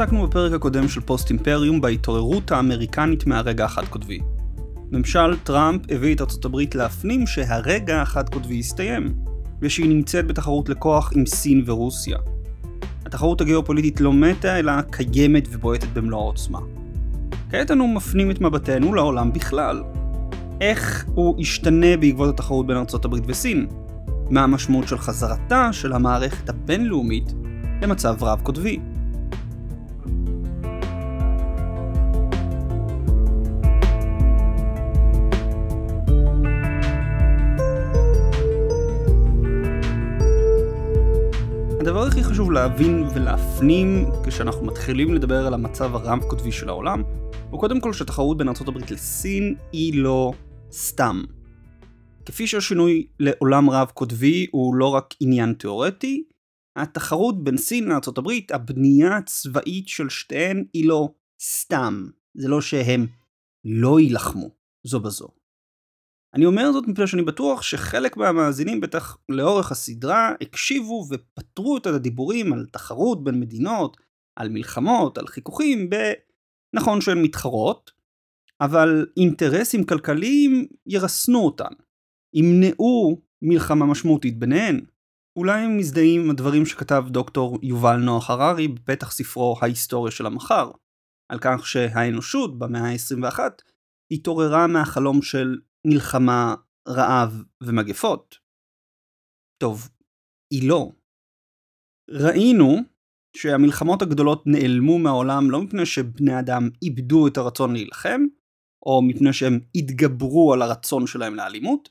עסקנו בפרק הקודם של פוסט אימפריום בהתעוררות האמריקנית מהרגע החד קוטבי. ממשל טראמפ הביא את ארצות הברית להפנים שהרגע החד קוטבי הסתיים, ושהיא נמצאת בתחרות לכוח עם סין ורוסיה. התחרות הגיאופוליטית לא מתה, אלא קיימת ובועטת במלוא העוצמה. כעת אנו מפנים את מבטנו לעולם בכלל. איך הוא ישתנה בעקבות התחרות בין ארצות הברית וסין? מה המשמעות של חזרתה של המערכת הבינלאומית למצב רב הדבר הכי חשוב להבין ולהפנים כשאנחנו מתחילים לדבר על המצב הרב קוטבי של העולם הוא קודם כל שהתחרות בין ארה"ב לסין היא לא סתם. כפי שהשינוי לעולם רב קוטבי הוא לא רק עניין תאורטי, התחרות בין סין לארה"ב, הבנייה הצבאית של שתיהן היא לא סתם. זה לא שהם לא יילחמו זו בזו. אני אומר זאת מפני שאני בטוח שחלק מהמאזינים בטח לאורך הסדרה הקשיבו ופתרו את הדיבורים על תחרות בין מדינות, על מלחמות, על חיכוכים, ב... נכון שהן מתחרות, אבל אינטרסים כלכליים ירסנו אותן, ימנעו מלחמה משמעותית ביניהן. אולי הם מזדהים עם הדברים שכתב דוקטור יובל נוח הררי בפתח ספרו ההיסטוריה של המחר, על כך שהאנושות במאה ה-21 התעוררה מהחלום של מלחמה, רעב ומגפות? טוב, היא לא. ראינו שהמלחמות הגדולות נעלמו מהעולם לא מפני שבני אדם איבדו את הרצון להילחם, או מפני שהם התגברו על הרצון שלהם לאלימות,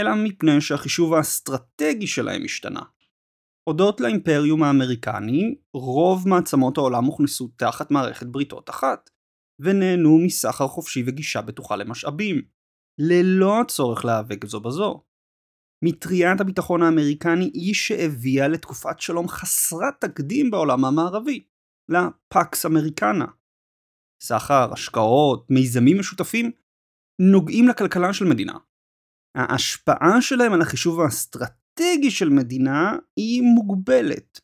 אלא מפני שהחישוב האסטרטגי שלהם השתנה. הודות לאימפריום האמריקני, רוב מעצמות העולם הוכנסו תחת מערכת בריתות אחת, ונהנו מסחר חופשי וגישה בטוחה למשאבים, ללא הצורך להיאבק זו בזו. מטריית הביטחון האמריקני היא שהביאה לתקופת שלום חסרת תקדים בעולם המערבי, לפקס אמריקנה. סחר, השקעות, מיזמים משותפים, נוגעים לכלכלה של מדינה. ההשפעה שלהם על החישוב האסטרטגי של מדינה היא מוגבלת.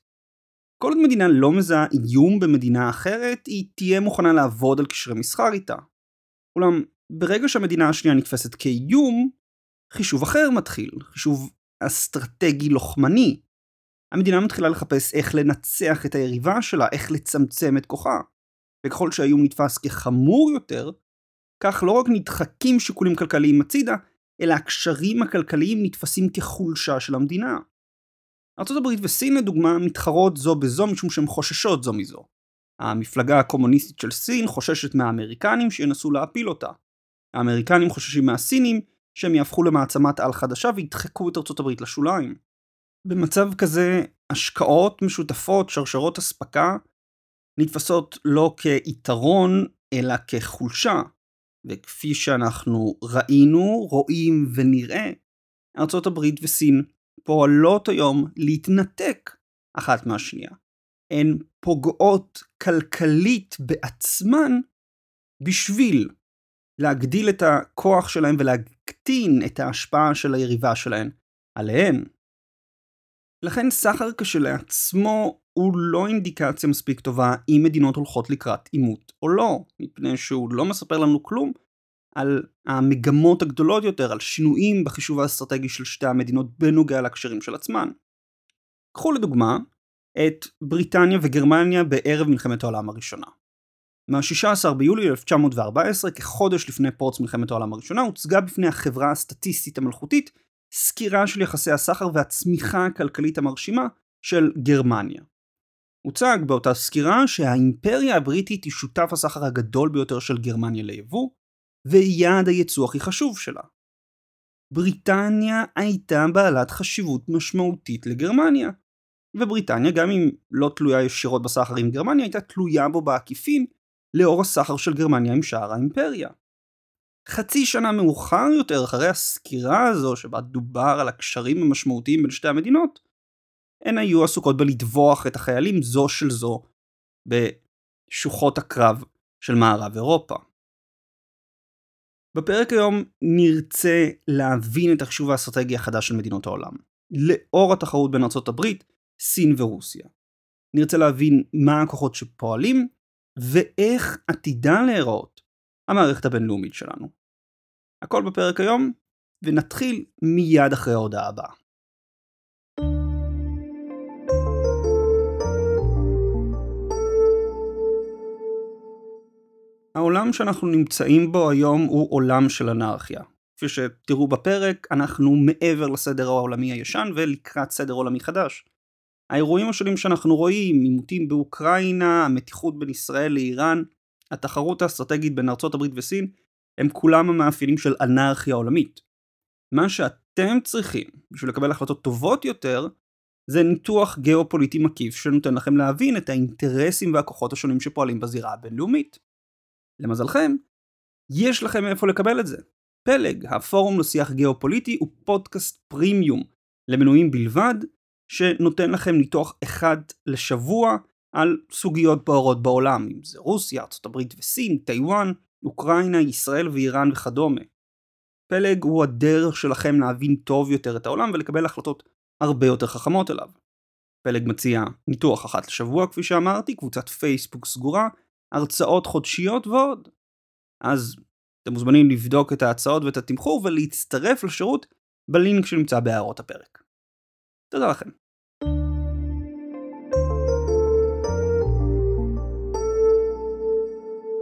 כל עוד מדינה לא מזהה איום במדינה אחרת, היא תהיה מוכנה לעבוד על קשרי מסחר איתה. אולם ברגע שהמדינה השנייה נתפסת כאיום, חישוב אחר מתחיל, חישוב אסטרטגי לוחמני. המדינה מתחילה לחפש איך לנצח את היריבה שלה, איך לצמצם את כוחה. וככל שהאיום נתפס כחמור יותר, כך לא רק נדחקים שיקולים כלכליים הצידה, אלא הקשרים הכלכליים נתפסים כחולשה של המדינה. ארה"ב וסין לדוגמה מתחרות זו בזו משום שהן חוששות זו מזו. המפלגה הקומוניסטית של סין חוששת מהאמריקנים שינסו להפיל אותה. האמריקנים חוששים מהסינים שהם יהפכו למעצמת על חדשה וידחקו את ארצות הברית לשוליים. במצב כזה, השקעות משותפות, שרשרות אספקה, נתפסות לא כיתרון, אלא כחולשה. וכפי שאנחנו ראינו, רואים ונראה, ארצות הברית וסין פועלות היום להתנתק אחת מהשנייה. הן פוגעות כלכלית בעצמן בשביל להגדיל את הכוח שלהם ולהקטין את ההשפעה של היריבה שלהם עליהן. לכן סחר כשלעצמו הוא לא אינדיקציה מספיק טובה אם מדינות הולכות לקראת עימות או לא, מפני שהוא לא מספר לנו כלום על המגמות הגדולות יותר, על שינויים בחישוב האסטרטגי של שתי המדינות בנוגע לקשרים של עצמן. קחו לדוגמה את בריטניה וגרמניה בערב מלחמת העולם הראשונה. מה-16 ביולי 1914, כחודש לפני פרוץ מלחמת העולם הראשונה, הוצגה בפני החברה הסטטיסטית המלכותית סקירה של יחסי הסחר והצמיחה הכלכלית המרשימה של גרמניה. הוצג באותה סקירה שהאימפריה הבריטית היא שותף הסחר הגדול ביותר של גרמניה ליבוא, ויעד הייצוא הכי חשוב שלה. בריטניה הייתה בעלת חשיבות משמעותית לגרמניה, ובריטניה גם אם לא תלויה ישירות בסחר עם גרמניה הייתה תלויה בו בעקיפין לאור הסחר של גרמניה עם שאר האימפריה. חצי שנה מאוחר יותר, אחרי הסקירה הזו שבה דובר על הקשרים המשמעותיים בין שתי המדינות, הן היו עסוקות בלטבוח את החיילים זו של זו בשוחות הקרב של מערב אירופה. בפרק היום נרצה להבין את החישוב האסטרטגי החדש של מדינות העולם, לאור התחרות בין ארצות הברית, סין ורוסיה. נרצה להבין מה הכוחות שפועלים ואיך עתידה להיראות המערכת הבינלאומית שלנו. הכל בפרק היום, ונתחיל מיד אחרי ההודעה הבאה. העולם שאנחנו נמצאים בו היום הוא עולם של אנרכיה. כפי שתראו בפרק, אנחנו מעבר לסדר העולמי הישן ולקראת סדר עולמי חדש. האירועים השונים שאנחנו רואים, עימותים באוקראינה, המתיחות בין ישראל לאיראן, התחרות האסטרטגית בין ארצות הברית וסין, הם כולם המאפיינים של אנרכיה עולמית. מה שאתם צריכים בשביל לקבל החלטות טובות יותר, זה ניתוח גיאופוליטי מקיף שנותן לכם להבין את האינטרסים והכוחות השונים שפועלים בזירה הבינלאומית. למזלכם, יש לכם מאיפה לקבל את זה. פלג, הפורום לשיח גיאופוליטי, הוא פודקאסט פרימיום למנויים בלבד, שנותן לכם ניתוח אחד לשבוע על סוגיות בוערות בעולם, אם זה רוסיה, ארה"ב וסין, טיוואן, אוקראינה, ישראל ואיראן וכדומה. פלג הוא הדרך שלכם להבין טוב יותר את העולם ולקבל החלטות הרבה יותר חכמות אליו. פלג מציע ניתוח אחת לשבוע כפי שאמרתי, קבוצת פייסבוק סגורה, הרצאות חודשיות ועוד. אז אתם מוזמנים לבדוק את ההצעות ואת התמחור ולהצטרף לשירות בלינק שנמצא בהערות הפרק. תודה לכם.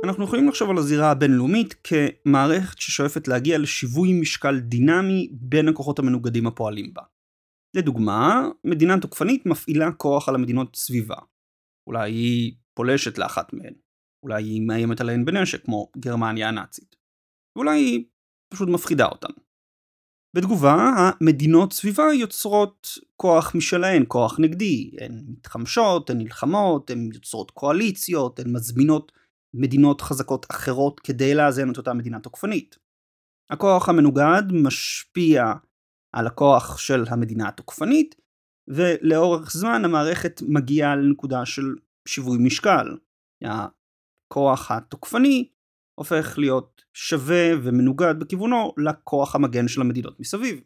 אנחנו יכולים לחשוב על הזירה הבינלאומית כמערכת ששואפת להגיע לשיווי משקל דינמי בין הכוחות המנוגדים הפועלים בה. לדוגמה, מדינה תוקפנית מפעילה כוח על המדינות סביבה. אולי היא פולשת לאחת מהן. אולי היא מאיימת עליהן בנשק, כמו גרמניה הנאצית. ואולי היא פשוט מפחידה אותן. בתגובה, המדינות סביבה יוצרות כוח משלהן, כוח נגדי. הן מתחמשות, הן נלחמות, הן יוצרות קואליציות, הן מזמינות מדינות חזקות אחרות כדי לאזן את אותה מדינה תוקפנית. הכוח המנוגד משפיע על הכוח של המדינה התוקפנית, ולאורך זמן המערכת מגיעה לנקודה של שיווי משקל. הכוח התוקפני הופך להיות שווה ומנוגד בכיוונו לכוח המגן של המדינות מסביב.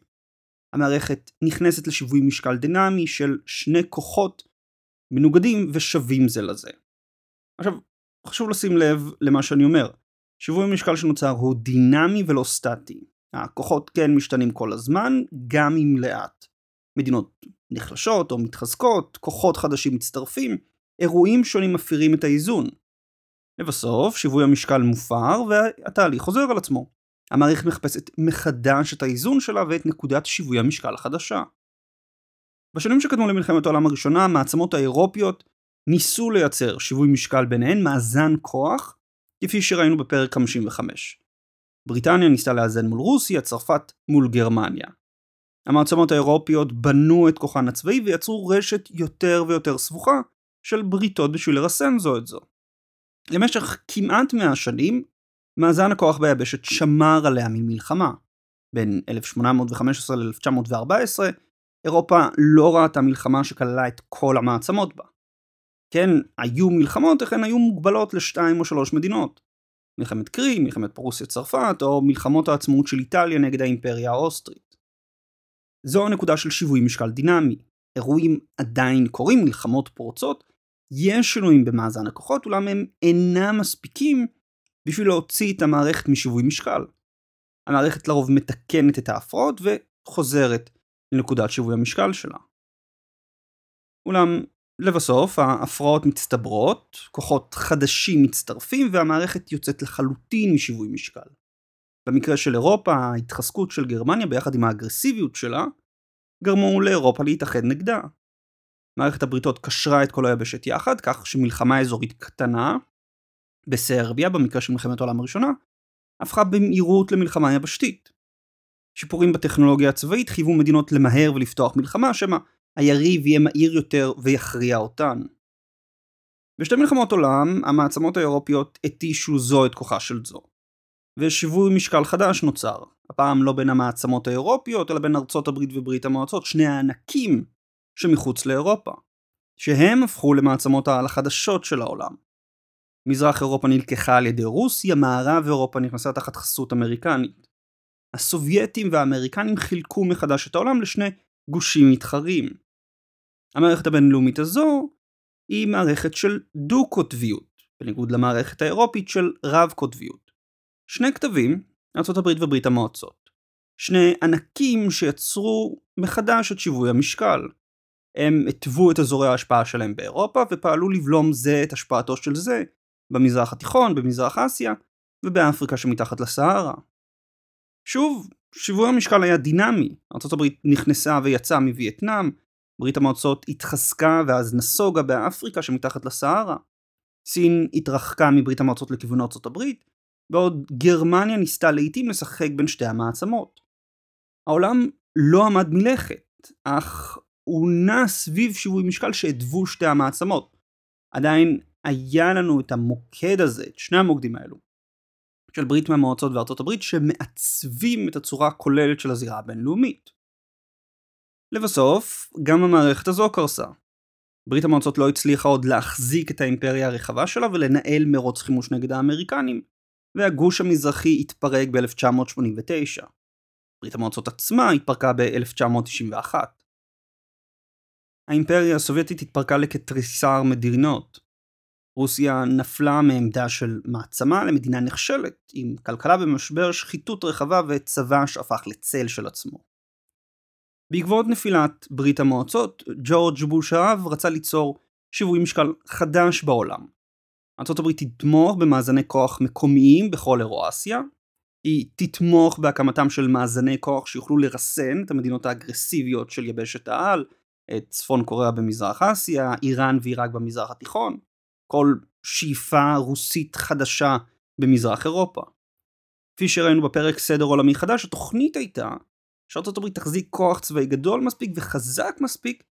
המערכת נכנסת לשיווי משקל דינמי של שני כוחות מנוגדים ושווים זה לזה. עכשיו, חשוב לשים לב למה שאני אומר. שיווי המשקל שנוצר הוא דינמי ולא סטטי. הכוחות כן משתנים כל הזמן, גם אם לאט. מדינות נחלשות או מתחזקות, כוחות חדשים מצטרפים, אירועים שונים מפירים את האיזון. לבסוף, שיווי המשקל מופר והתהליך חוזר על עצמו. המערכת מחפשת מחדש את האיזון שלה ואת נקודת שיווי המשקל החדשה. בשנים שקדמו למלחמת העולם הראשונה, המעצמות האירופיות ניסו לייצר שיווי משקל ביניהן, מאזן כוח, כפי שראינו בפרק 55. בריטניה ניסתה לאזן מול רוסיה, צרפת מול גרמניה. המעצמות האירופיות בנו את כוחן הצבאי ויצרו רשת יותר ויותר סבוכה של בריתות בשביל לרסן זו את זו. למשך כמעט 100 שנים, מאזן הכוח ביבשת שמר עליה ממלחמה. בין 1815 ל-1914, אירופה לא ראתה מלחמה שכללה את כל המעצמות בה. כן, היו מלחמות, אך הן היו מוגבלות לשתיים או שלוש מדינות. מלחמת קרי, מלחמת פרוסיה צרפת, או מלחמות העצמאות של איטליה נגד האימפריה האוסטרית. זו הנקודה של שיווי משקל דינמי. אירועים עדיין קורים, מלחמות פורצות, יש שינויים במאזן הכוחות, אולם הם אינם מספיקים בשביל להוציא את המערכת משיווי משקל. המערכת לרוב מתקנת את ההפרעות וחוזרת לנקודת שיווי המשקל שלה. אולם לבסוף ההפרעות מצטברות, כוחות חדשים מצטרפים והמערכת יוצאת לחלוטין משיווי משקל. במקרה של אירופה, ההתחזקות של גרמניה ביחד עם האגרסיביות שלה, גרמו לאירופה להתאחד נגדה. מערכת הבריתות קשרה את כל היבשת יחד, כך שמלחמה אזורית קטנה, בסרביה, במקרה של מלחמת העולם הראשונה, הפכה במהירות למלחמה יבשתית. שיפורים בטכנולוגיה הצבאית חייבו מדינות למהר ולפתוח מלחמה, שמא היריב יהיה מהיר יותר ויכריע אותן. בשתי מלחמות עולם, המעצמות האירופיות התישו זו את כוחה של זו. ושיווי משקל חדש נוצר, הפעם לא בין המעצמות האירופיות, אלא בין ארצות הברית וברית המועצות, שני הענקים שמחוץ לאירופה, שהם הפכו למעצמות העל החדשות של העולם. מזרח אירופה נלקחה על ידי רוסיה, מערב אירופה נכנסה תחת חסות אמריקנית. הסובייטים והאמריקנים חילקו מחדש את העולם לשני גושים מתחרים. המערכת הבינלאומית הזו היא מערכת של דו-קוטביות, בניגוד למערכת האירופית של רב קוטביות. שני כתבים, ארה"ב וברית המועצות. שני ענקים שיצרו מחדש את שיווי המשקל. הם התוו את אזורי ההשפעה שלהם באירופה ופעלו לבלום זה את השפעתו של זה במזרח התיכון, במזרח אסיה ובאפריקה שמתחת לסהרה. שוב, שיווי המשקל היה דינמי, ארה"ב נכנסה ויצאה מווייטנאם, ברית המועצות התחזקה ואז נסוגה באפריקה שמתחת לסהרה. סין התרחקה מברית המועצות לכיוון הברית, בעוד גרמניה ניסתה לעיתים לשחק בין שתי המעצמות. העולם לא עמד מלכת, אך הוא נע סביב שיווי משקל שהדבו שתי המעצמות. עדיין היה לנו את המוקד הזה, את שני המוקדים האלו, של ברית מהמועצות וארצות הברית, שמעצבים את הצורה הכוללת של הזירה הבינלאומית. לבסוף, גם המערכת הזו קרסה. ברית המועצות לא הצליחה עוד להחזיק את האימפריה הרחבה שלה ולנהל מרוץ חימוש נגד האמריקנים, והגוש המזרחי התפרק ב-1989. ברית המועצות עצמה התפרקה ב-1991. האימפריה הסובייטית התפרקה לכתריסר מדינות. רוסיה נפלה מעמדה של מעצמה למדינה נכשלת, עם כלכלה במשבר, שחיתות רחבה וצבא שהפך לצל של עצמו. בעקבות נפילת ברית המועצות, ג'ורג' בוש האב רצה ליצור שיווי משקל חדש בעולם. ארה"ב תתמוך במאזני כוח מקומיים בכל אירואסיה, היא תתמוך בהקמתם של מאזני כוח שיוכלו לרסן את המדינות האגרסיביות של יבשת העל, את צפון קוריאה במזרח אסיה, איראן ועיראק במזרח התיכון, כל שאיפה רוסית חדשה במזרח אירופה. כפי שראינו בפרק סדר עולמי חדש, התוכנית הייתה שארצות הברית תחזיק כוח צבאי גדול מספיק וחזק מספיק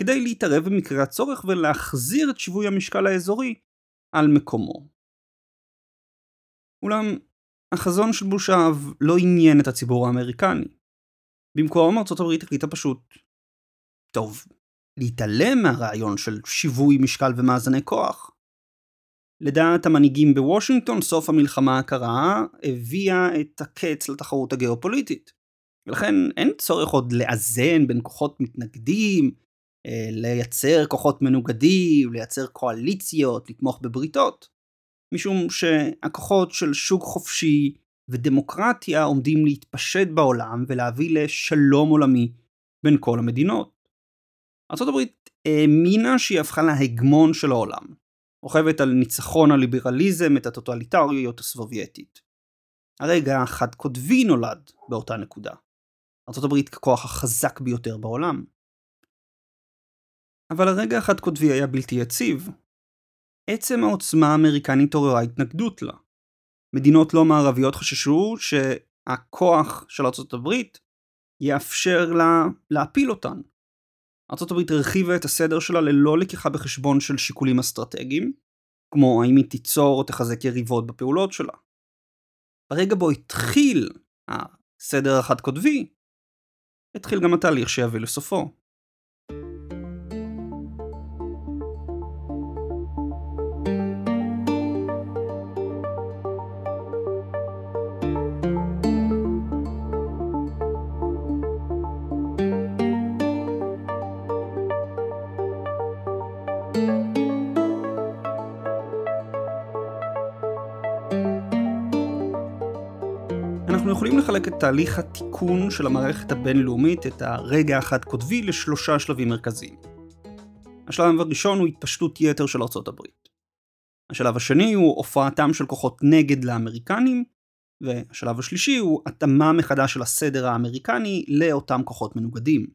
כדי להתערב במקרה הצורך ולהחזיר את שיווי המשקל האזורי על מקומו. אולם החזון של בוש-האב לא עניין את הציבור האמריקני. במקום ארצות הברית החליטה פשוט, טוב, להתעלם מהרעיון של שיווי משקל ומאזני כוח. לדעת המנהיגים בוושינגטון, סוף המלחמה הקרה הביאה את הקץ לתחרות הגיאופוליטית. ולכן אין צורך עוד לאזן בין כוחות מתנגדים, אה, לייצר כוחות מנוגדים, לייצר קואליציות, לתמוך בבריתות. משום שהכוחות של שוק חופשי ודמוקרטיה עומדים להתפשט בעולם ולהביא לשלום עולמי בין כל המדינות. ארה"ב האמינה שהיא הפכה להגמון של העולם, רוכבת על ניצחון הליברליזם את הטוטליטריות הסובייטית. הרגע החד קוטבי נולד באותה נקודה. ארה"ב ככוח החזק ביותר בעולם. אבל הרגע החד קוטבי היה בלתי יציב. עצם העוצמה האמריקנית עוררה התנגדות לה. מדינות לא מערביות חששו שהכוח של ארה"ב יאפשר לה להפיל אותן. ארה"ב הרחיבה את הסדר שלה ללא לקיחה בחשבון של שיקולים אסטרטגיים, כמו האם היא תיצור או תחזק יריבות בפעולות שלה. ברגע בו התחיל הסדר החד קוטבי, התחיל גם התהליך שיביא לסופו. יכולים לחלק את תהליך התיקון של המערכת הבינלאומית, את הרגע החד קוטבי, לשלושה שלבים מרכזיים. השלב הראשון הוא התפשטות יתר של ארצות הברית. השלב השני הוא הופעתם של כוחות נגד לאמריקנים, והשלב השלישי הוא התאמה מחדש של הסדר האמריקני לאותם כוחות מנוגדים.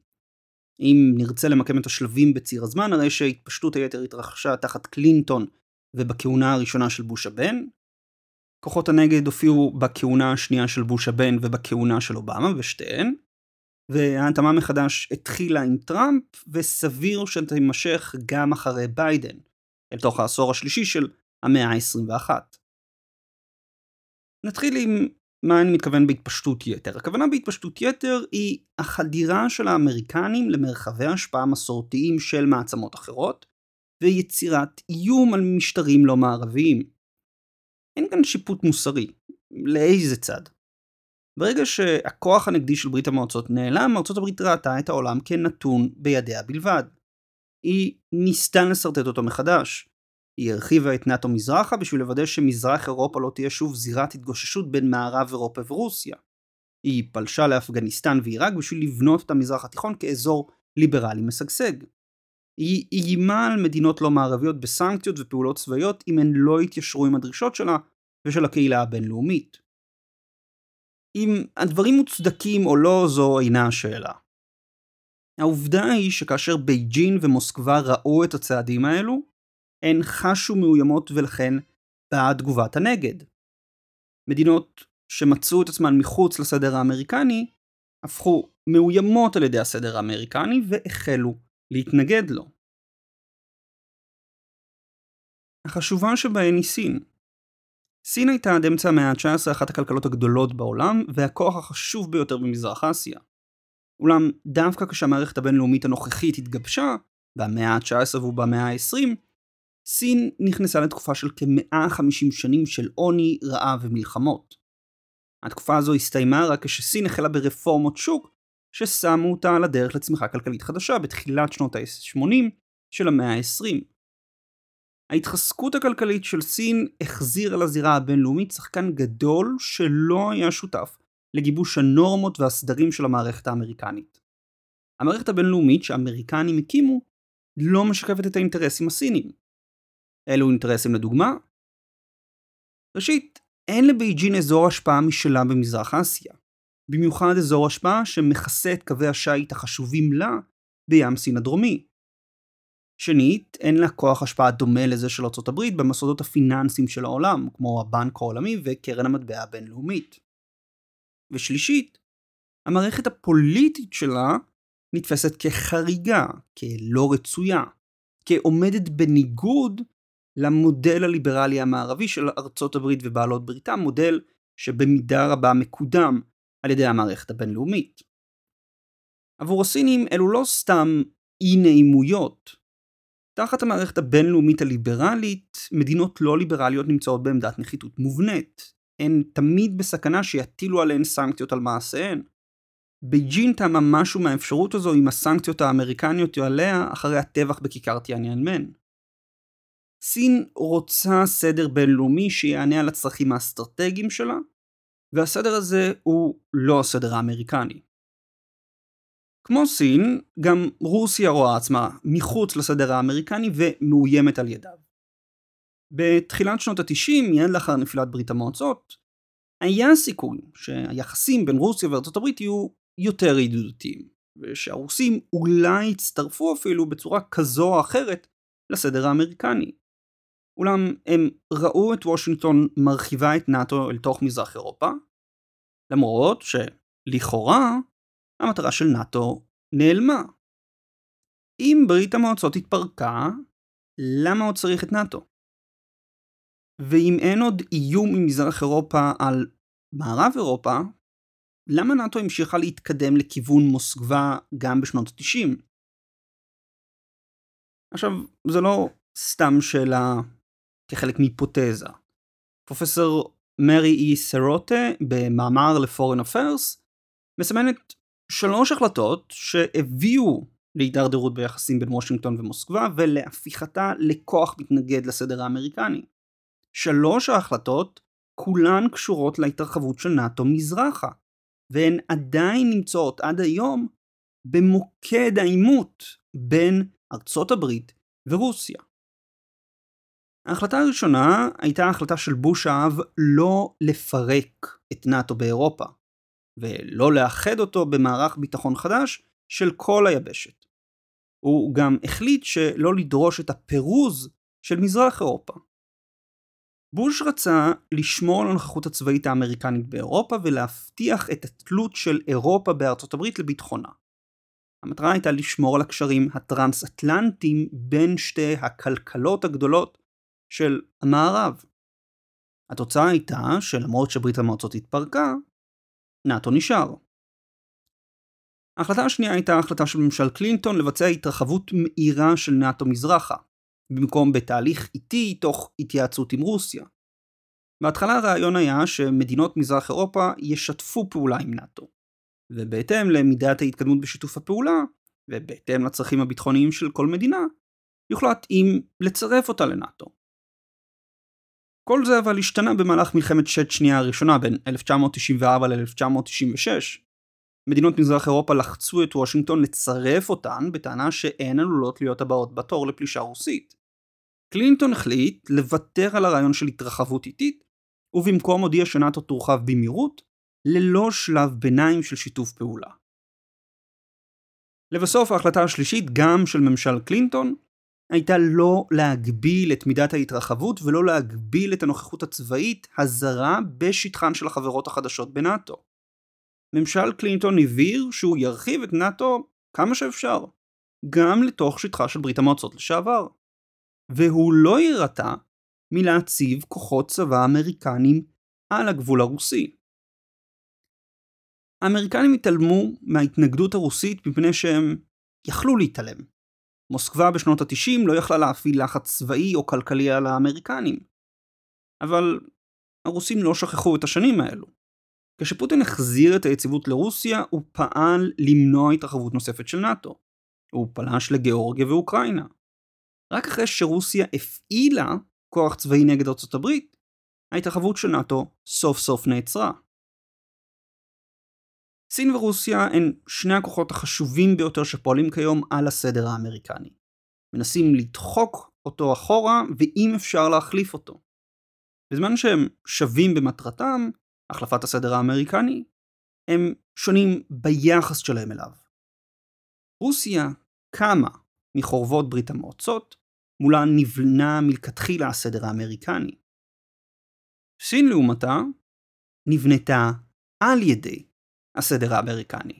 אם נרצה למקם את השלבים בציר הזמן, הרי שהתפשטות היתר התרחשה תחת קלינטון ובכהונה הראשונה של בוש הבן, כוחות הנגד הופיעו בכהונה השנייה של בוש הבן ובכהונה של אובמה, ושתיהן, וההתאמה מחדש התחילה עם טראמפ, וסביר שתימשך גם אחרי ביידן, אל תוך העשור השלישי של המאה ה-21. נתחיל עם מה אני מתכוון בהתפשטות יתר. הכוונה בהתפשטות יתר היא החדירה של האמריקנים למרחבי השפעה מסורתיים של מעצמות אחרות, ויצירת איום על משטרים לא מערביים. אין כאן שיפוט מוסרי. לאיזה צד? ברגע שהכוח הנגדי של ברית המועצות נעלם, ארצות הברית ראתה את העולם כנתון בידיה בלבד. היא ניסתה לשרטט אותו מחדש. היא הרחיבה את נאט"ו מזרחה בשביל לוודא שמזרח אירופה לא תהיה שוב זירת התגוששות בין מערב אירופה ורוסיה. היא פלשה לאפגניסטן ועיראק בשביל לבנות את המזרח התיכון כאזור ליברלי משגשג. היא איימה על מדינות לא מערביות בסנקציות ופעולות צבאיות אם הן לא יתיישרו עם הדרישות שלה ושל הקהילה הבינלאומית. אם הדברים מוצדקים או לא זו אינה השאלה. העובדה היא שכאשר בייג'ין ומוסקבה ראו את הצעדים האלו, הן חשו מאוימות ולכן באה תגובת הנגד. מדינות שמצאו את עצמן מחוץ לסדר האמריקני, הפכו מאוימות על ידי הסדר האמריקני והחלו להתנגד לו. החשובה שבהן היא סין. סין הייתה עד אמצע המאה ה-19 אחת הכלכלות הגדולות בעולם והכוח החשוב ביותר במזרח אסיה. אולם דווקא כשהמערכת הבינלאומית הנוכחית התגבשה, במאה ה-19 ובמאה ה-20, סין נכנסה לתקופה של כ-150 שנים של עוני, רעב ומלחמות. התקופה הזו הסתיימה רק כשסין החלה ברפורמות שוק ששמו אותה על הדרך לצמיחה כלכלית חדשה בתחילת שנות ה-80 של המאה ה-20. ההתחזקות הכלכלית של סין החזירה לזירה הבינלאומית שחקן גדול שלא היה שותף לגיבוש הנורמות והסדרים של המערכת האמריקנית. המערכת הבינלאומית שהאמריקנים הקימו לא משקפת את האינטרסים הסינים. אלו אינטרסים לדוגמה? ראשית, אין לבייג'ין אזור השפעה משלה במזרח אסיה. במיוחד אזור השפעה שמכסה את קווי השיט החשובים לה בים סין הדרומי. שנית, אין לה כוח השפעה דומה לזה של ארה"ב במוסדות הפיננסיים של העולם, כמו הבנק העולמי וקרן המטבע הבינלאומית. ושלישית, המערכת הפוליטית שלה נתפסת כחריגה, כלא רצויה, כעומדת בניגוד למודל הליברלי המערבי של ארצות הברית ובעלות בריתה, מודל שבמידה רבה מקודם על ידי המערכת הבינלאומית. עבור הסינים אלו לא סתם אי נעימויות. תחת המערכת הבינלאומית הליברלית, מדינות לא ליברליות נמצאות בעמדת נחיתות מובנית. הן תמיד בסכנה שיטילו עליהן סנקציות על מעשיהן. בייג'ין טעמה משהו מהאפשרות הזו עם הסנקציות האמריקניות עליה אחרי הטבח בכיכר טיאניאנמן. סין רוצה סדר בינלאומי שיענה על הצרכים האסטרטגיים שלה, והסדר הזה הוא לא הסדר האמריקני. כמו סין, גם רוסיה רואה עצמה מחוץ לסדר האמריקני ומאוימת על ידיו. בתחילת שנות ה-90, מיד לאחר נפילת ברית המועצות, היה סיכוי שהיחסים בין רוסיה וארצות הברית יהיו יותר ידידותיים, ושהרוסים אולי יצטרפו אפילו בצורה כזו או אחרת לסדר האמריקני. אולם הם ראו את וושינגטון מרחיבה את נאט"ו אל תוך מזרח אירופה, למרות שלכאורה המטרה של נאט"ו נעלמה. אם ברית המועצות התפרקה, למה עוד צריך את נאט"ו? ואם אין עוד איום ממזרח אירופה על מערב אירופה, למה נאט"ו המשיכה להתקדם לכיוון מוסקבה גם בשנות ה-90? עכשיו, זה לא סתם שאלה כחלק מהיפותזה. פרופסור מרי אי סרוטה במאמר ל-Foreign Affairs מסמנת שלוש החלטות שהביאו להידרדרות ביחסים בין וושינגטון ומוסקבה ולהפיכתה לכוח מתנגד לסדר האמריקני. שלוש ההחלטות כולן קשורות להתרחבות של נאט"ו מזרחה, והן עדיין נמצאות עד היום במוקד העימות בין ארצות הברית ורוסיה. ההחלטה הראשונה הייתה החלטה של בוש האב לא לפרק את נאט"ו באירופה, ולא לאחד אותו במערך ביטחון חדש של כל היבשת. הוא גם החליט שלא לדרוש את הפירוז של מזרח אירופה. בוש רצה לשמור על הנוכחות הצבאית האמריקנית באירופה ולהבטיח את התלות של אירופה בארצות הברית לביטחונה. המטרה הייתה לשמור על הקשרים הטרנס-אטלנטיים בין שתי הכלכלות הגדולות של המערב. התוצאה הייתה שלמרות שברית המועצות התפרקה, נאט"ו נשאר. ההחלטה השנייה הייתה החלטה של ממשל קלינטון לבצע התרחבות מהירה של נאט"ו מזרחה, במקום בתהליך איטי תוך התייעצות עם רוסיה. בהתחלה הרעיון היה שמדינות מזרח אירופה ישתפו פעולה עם נאט"ו, ובהתאם למידת ההתקדמות בשיתוף הפעולה, ובהתאם לצרכים הביטחוניים של כל מדינה, יוחלט אם לצרף אותה לנאט"ו. כל זה אבל השתנה במהלך מלחמת שת שנייה הראשונה בין 1994 ל-1996. מדינות מזרח אירופה לחצו את וושינגטון לצרף אותן בטענה שהן עלולות להיות הבאות בתור לפלישה רוסית. קלינטון החליט לוותר על הרעיון של התרחבות איטית, ובמקום הודיע שנאט"ו תורחב במהירות, ללא שלב ביניים של שיתוף פעולה. לבסוף ההחלטה השלישית, גם של ממשל קלינטון, הייתה לא להגביל את מידת ההתרחבות ולא להגביל את הנוכחות הצבאית הזרה בשטחן של החברות החדשות בנאט"ו. ממשל קלינטון הבהיר שהוא ירחיב את נאט"ו כמה שאפשר, גם לתוך שטחה של ברית המועצות לשעבר. והוא לא יירתע מלהציב כוחות צבא אמריקנים על הגבול הרוסי. האמריקנים התעלמו מההתנגדות הרוסית מפני שהם יכלו להתעלם. מוסקבה בשנות ה-90 לא יכלה להפעיל לחץ צבאי או כלכלי על האמריקנים. אבל הרוסים לא שכחו את השנים האלו. כשפוטין החזיר את היציבות לרוסיה, הוא פעל למנוע התרחבות נוספת של נאט"ו. הוא פלש לגיאורגיה ואוקראינה. רק אחרי שרוסיה הפעילה כוח צבאי נגד ארצות הברית, ההתרחבות של נאט"ו סוף סוף נעצרה. סין ורוסיה הן שני הכוחות החשובים ביותר שפועלים כיום על הסדר האמריקני. מנסים לדחוק אותו אחורה, ואם אפשר להחליף אותו. בזמן שהם שווים במטרתם, החלפת הסדר האמריקני, הם שונים ביחס שלהם אליו. רוסיה קמה מחורבות ברית המועצות, מולה נבנה מלכתחילה הסדר האמריקני. סין לעומתה נבנתה על ידי הסדר האמריקני.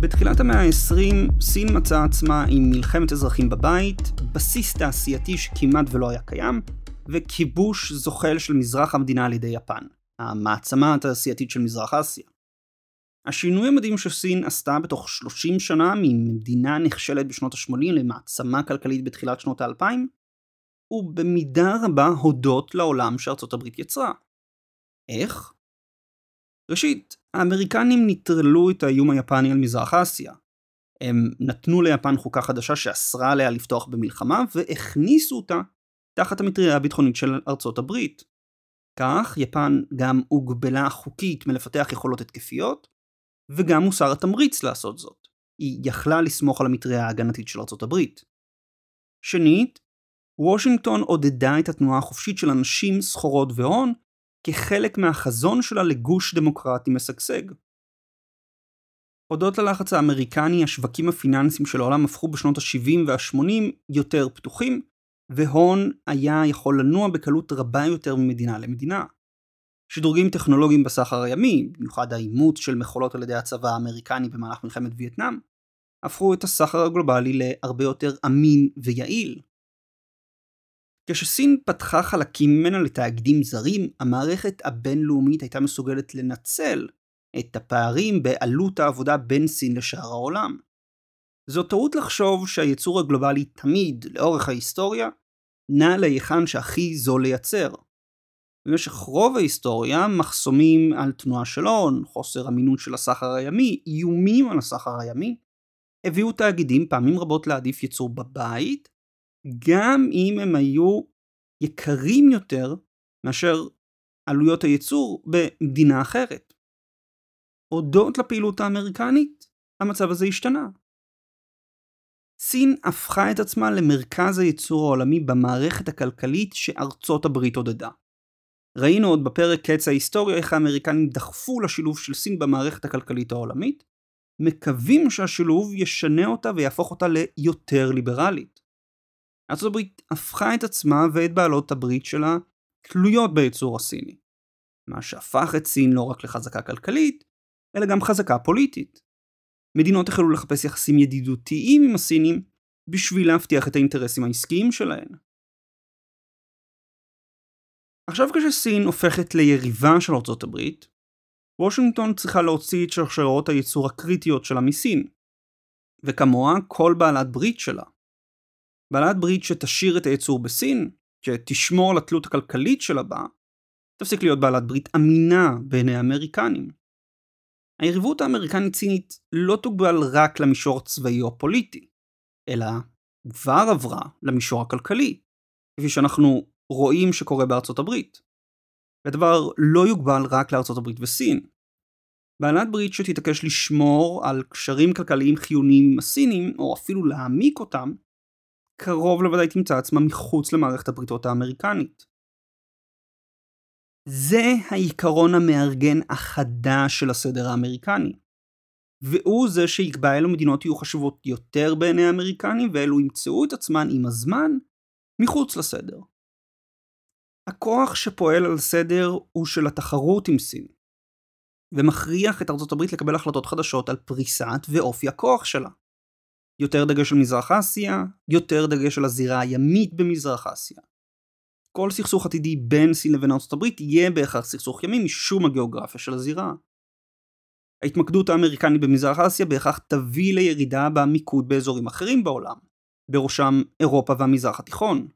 בתחילת המאה ה-20 סין מצאה עצמה עם מלחמת אזרחים בבית, בסיס תעשייתי שכמעט ולא היה קיים, וכיבוש זוחל של מזרח המדינה על ידי יפן, המעצמה התעשייתית של מזרח אסיה. השינוי המדהים שסין עשתה בתוך 30 שנה ממדינה נכשלת בשנות ה-80 למעצמה כלכלית בתחילת שנות ה-2000, הוא במידה רבה הודות לעולם שארצות הברית יצרה. איך? ראשית, האמריקנים נטרלו את האיום היפני על מזרח אסיה. הם נתנו ליפן חוקה חדשה שאסרה עליה לפתוח במלחמה, והכניסו אותה תחת המטריה הביטחונית של ארצות הברית. כך, יפן גם הוגבלה חוקית מלפתח יכולות התקפיות, וגם מוסר התמריץ לעשות זאת. היא יכלה לסמוך על המטריה ההגנתית של ארצות הברית. שנית, וושינגטון עודדה את התנועה החופשית של אנשים, סחורות והון, כחלק מהחזון שלה לגוש דמוקרטי משגשג. הודות ללחץ האמריקני, השווקים הפיננסיים של העולם הפכו בשנות ה-70 וה-80 יותר פתוחים, והון היה יכול לנוע בקלות רבה יותר ממדינה למדינה. שדרוגים טכנולוגיים בסחר הימי, במיוחד האימוץ של מכולות על ידי הצבא האמריקני במהלך מלחמת וייטנאם, הפכו את הסחר הגלובלי להרבה יותר אמין ויעיל. כשסין פתחה חלקים ממנה לתאגידים זרים, המערכת הבינלאומית הייתה מסוגלת לנצל את הפערים בעלות העבודה בין סין לשאר העולם. זו טעות לחשוב שהייצור הגלובלי תמיד, לאורך ההיסטוריה, נע להיכן שהכי זול לייצר. במשך רוב ההיסטוריה, מחסומים על תנועה של הון, חוסר אמינות של הסחר הימי, איומים על הסחר הימי, הביאו תאגידים פעמים רבות להעדיף ייצור בבית, גם אם הם היו יקרים יותר מאשר עלויות הייצור במדינה אחרת. הודות לפעילות האמריקנית, המצב הזה השתנה. סין הפכה את עצמה למרכז הייצור העולמי במערכת הכלכלית שארצות הברית עודדה. ראינו עוד בפרק קץ ההיסטוריה איך האמריקנים דחפו לשילוב של סין במערכת הכלכלית העולמית, מקווים שהשילוב ישנה אותה ויהפוך אותה ליותר ליברלית. ארצות הברית הפכה את עצמה ואת בעלות הברית שלה תלויות בייצור הסיני. מה שהפך את סין לא רק לחזקה כלכלית, אלא גם חזקה פוליטית. מדינות החלו לחפש יחסים ידידותיים עם הסינים בשביל להבטיח את האינטרסים העסקיים שלהן. עכשיו כשסין הופכת ליריבה של ארצות הברית, וושינגטון צריכה להוציא את שרשרות הייצור הקריטיות שלה מסין, וכמוה כל בעלת ברית שלה. בעלת ברית שתשאיר את הייצור בסין, שתשמור על התלות הכלכלית שלה בה, תפסיק להיות בעלת ברית אמינה בעיני האמריקנים. היריבות האמריקנית-סינית לא תוגבל רק למישור הצבאי או הפוליטי, אלא כבר עברה למישור הכלכלי, כפי שאנחנו רואים שקורה בארצות הברית. והדבר לא יוגבל רק לארצות הברית וסין. בעלת ברית שתתעקש לשמור על קשרים כלכליים חיוניים עם הסינים, או אפילו להעמיק אותם, קרוב לוודאי תמצא עצמה מחוץ למערכת הבריתות האמריקנית. זה העיקרון המארגן החדש של הסדר האמריקני. והוא זה שיקבע אילו מדינות יהיו חשובות יותר בעיני האמריקנים ואילו ימצאו את עצמן עם הזמן מחוץ לסדר. הכוח שפועל על סדר הוא של התחרות עם סין, ומכריח את ארצות הברית לקבל החלטות חדשות על פריסת ואופי הכוח שלה. יותר דגש על מזרח אסיה, יותר דגש על הזירה הימית במזרח אסיה. כל סכסוך עתידי בין סין לבין ארצות הברית יהיה בהכרח סכסוך ימי משום הגיאוגרפיה של הזירה. ההתמקדות האמריקנית במזרח אסיה בהכרח תביא לירידה במיקוד באזורים אחרים בעולם, בראשם אירופה והמזרח התיכון.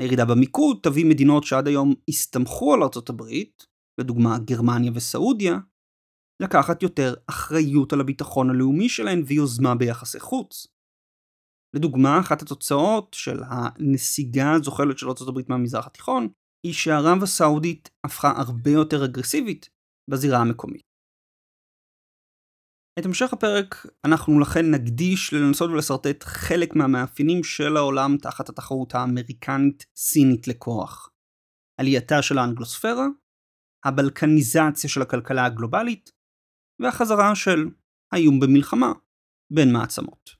הירידה במיקוד תביא מדינות שעד היום הסתמכו על ארצות הברית, לדוגמה גרמניה וסעודיה, לקחת יותר אחריות על הביטחון הלאומי שלהן ויוזמה ביחסי חוץ. לדוגמה, אחת התוצאות של הנסיגה הזוחלת של ארה"ב מהמזרח התיכון, היא שערב הסעודית הפכה הרבה יותר אגרסיבית בזירה המקומית. את המשך הפרק אנחנו לכן נקדיש לנסות ולשרטט חלק מהמאפיינים של העולם תחת התחרות האמריקנית-סינית לכוח. עלייתה של האנגלוספירה, הבלקניזציה של הכלכלה הגלובלית, והחזרה של האיום במלחמה בין מעצמות.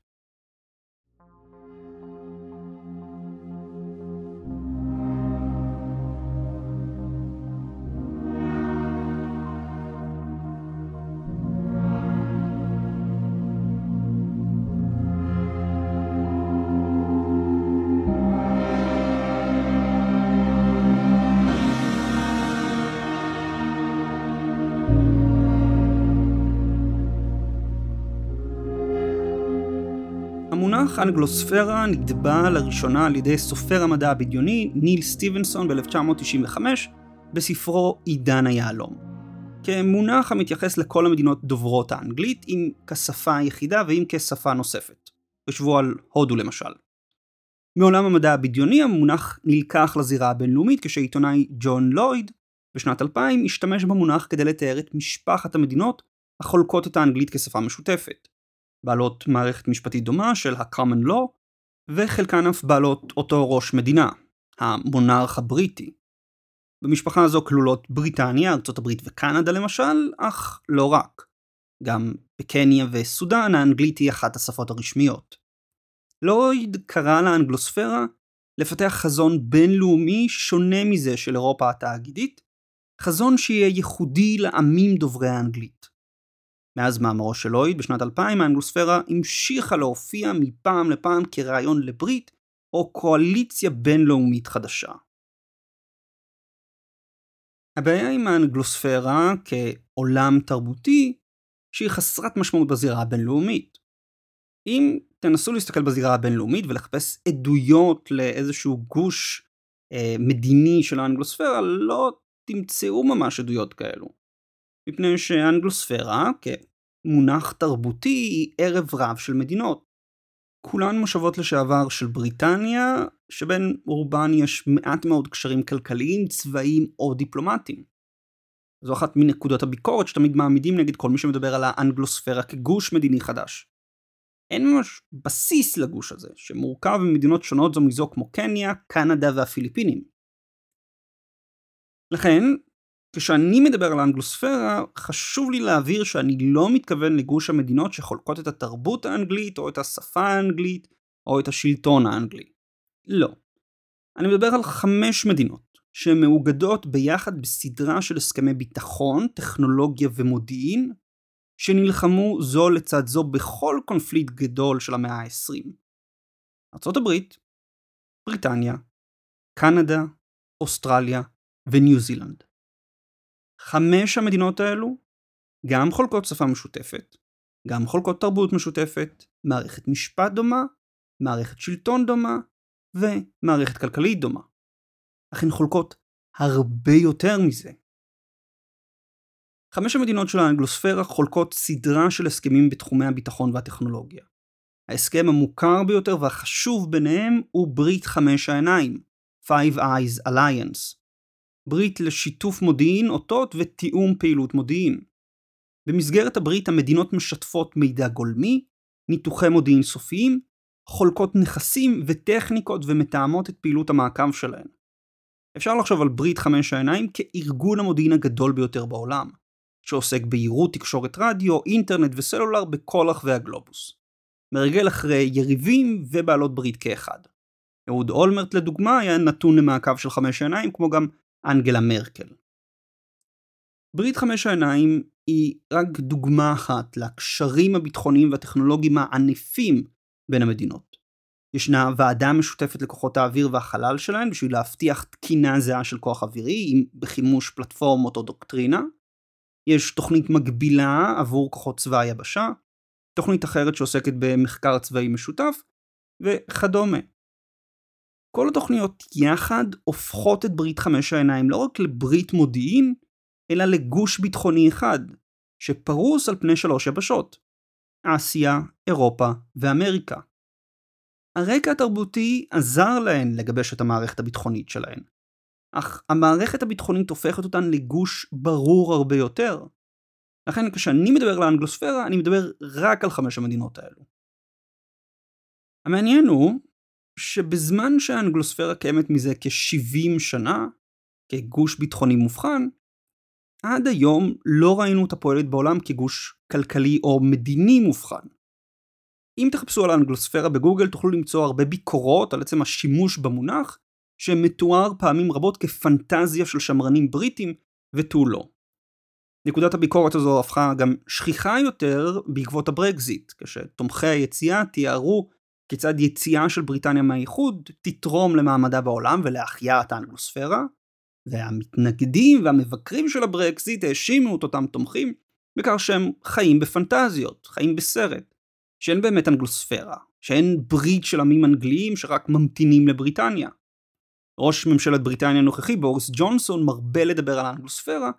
אנגלוספירה נטבע לראשונה על ידי סופר המדע הבדיוני ניל סטיבנסון ב-1995 בספרו עידן היהלום. כמונח המתייחס לכל המדינות דוברות האנגלית, אם כשפה היחידה ואם כשפה נוספת. חשבו על הודו למשל. מעולם המדע הבדיוני המונח נלקח לזירה הבינלאומית כשעיתונאי ג'ון לויד בשנת 2000 השתמש במונח כדי לתאר את משפחת המדינות החולקות את האנגלית כשפה משותפת. בעלות מערכת משפטית דומה של ה-common law, וחלקן אף בעלות אותו ראש מדינה, המונרך הבריטי. במשפחה הזו כלולות בריטניה, ארצות הברית וקנדה למשל, אך לא רק. גם בקניה וסודאן האנגלית היא אחת השפות הרשמיות. לויד קרא לאנגלוספירה לפתח חזון בינלאומי שונה מזה של אירופה התאגידית, חזון שיהיה ייחודי לעמים דוברי האנגלית. מאז מאמרו של לויד בשנת 2000 האנגלוספירה המשיכה להופיע מפעם לפעם כרעיון לברית או קואליציה בינלאומית חדשה. הבעיה עם האנגלוספירה כעולם תרבותי שהיא חסרת משמעות בזירה הבינלאומית. אם תנסו להסתכל בזירה הבינלאומית ולחפש עדויות לאיזשהו גוש אה, מדיני של האנגלוספירה, לא תמצאו ממש עדויות כאלו. מפני שאנגלוספירה, כמונח תרבותי, היא ערב רב של מדינות. כולן מושבות לשעבר של בריטניה, שבין רובן יש מעט מאוד קשרים כלכליים, צבאיים או דיפלומטיים. זו אחת מנקודות הביקורת שתמיד מעמידים נגד כל מי שמדבר על האנגלוספירה כגוש מדיני חדש. אין ממש בסיס לגוש הזה, שמורכב ממדינות שונות זו מזו כמו קניה, קנדה והפיליפינים. לכן, כשאני מדבר על האנגלוספירה, חשוב לי להבהיר שאני לא מתכוון לגוש המדינות שחולקות את התרבות האנגלית, או את השפה האנגלית, או את השלטון האנגלי. לא. אני מדבר על חמש מדינות, שמאוגדות ביחד בסדרה של הסכמי ביטחון, טכנולוגיה ומודיעין, שנלחמו זו לצד זו בכל קונפליט גדול של המאה ה-20. ארה"ב, בריטניה, קנדה, אוסטרליה וניו זילנד. חמש המדינות האלו גם חולקות שפה משותפת, גם חולקות תרבות משותפת, מערכת משפט דומה, מערכת שלטון דומה ומערכת כלכלית דומה. אך הן חולקות הרבה יותר מזה. חמש המדינות של האנגלוספירה חולקות סדרה של הסכמים בתחומי הביטחון והטכנולוגיה. ההסכם המוכר ביותר והחשוב ביניהם הוא ברית חמש העיניים, Five Eyes Alliance, ברית לשיתוף מודיעין, אותות ותיאום פעילות מודיעין. במסגרת הברית המדינות משתפות מידע גולמי, ניתוחי מודיעין סופיים, חולקות נכסים וטכניקות ומתאמות את פעילות המעקב שלהן. אפשר לחשוב על ברית חמש העיניים כארגון המודיעין הגדול ביותר בעולם, שעוסק ביירוט תקשורת רדיו, אינטרנט וסלולר בכל רחבי הגלובוס. מרגל אחרי יריבים ובעלות ברית כאחד. אהוד אולמרט לדוגמה היה נתון למעקב של חמש העיניים כמו גם אנגלה מרקל. ברית חמש העיניים היא רק דוגמה אחת לקשרים הביטחוניים והטכנולוגיים הענפים בין המדינות. ישנה ועדה משותפת לכוחות האוויר והחלל שלהן בשביל להבטיח תקינה זהה של כוח אווירי בחימוש פלטפורמות או דוקטרינה. יש תוכנית מקבילה עבור כוחות צבא היבשה, תוכנית אחרת שעוסקת במחקר צבאי משותף, וכדומה. כל התוכניות יחד הופכות את ברית חמש העיניים לא רק לברית מודיעין, אלא לגוש ביטחוני אחד, שפרוס על פני שלוש יבשות אסיה, אירופה ואמריקה. הרקע התרבותי עזר להן לגבש את המערכת הביטחונית שלהן, אך המערכת הביטחונית הופכת אותן לגוש ברור הרבה יותר. לכן כשאני מדבר על האנגלוספירה, אני מדבר רק על חמש המדינות האלו. המעניין הוא שבזמן שהאנגלוספירה קיימת מזה כ-70 שנה, כגוש ביטחוני מובחן, עד היום לא ראינו אותה פועלת בעולם כגוש כלכלי או מדיני מובחן. אם תחפשו על האנגלוספירה בגוגל תוכלו למצוא הרבה ביקורות על עצם השימוש במונח, שמתואר פעמים רבות כפנטזיה של שמרנים בריטים ותו לא. נקודת הביקורת הזו הפכה גם שכיחה יותר בעקבות הברקזיט, כשתומכי היציאה תיארו כיצד יציאה של בריטניה מהאיחוד תתרום למעמדה בעולם ולהחייאת האנגלוספירה, והמתנגדים והמבקרים של הברקזיט האשימו את אותם תומכים בכך שהם חיים בפנטזיות, חיים בסרט, שאין באמת אנגלוספירה, שאין ברית של עמים אנגליים שרק ממתינים לבריטניה. ראש ממשלת בריטניה הנוכחי, בוריס ג'ונסון, מרבה לדבר על האנגלוספירה,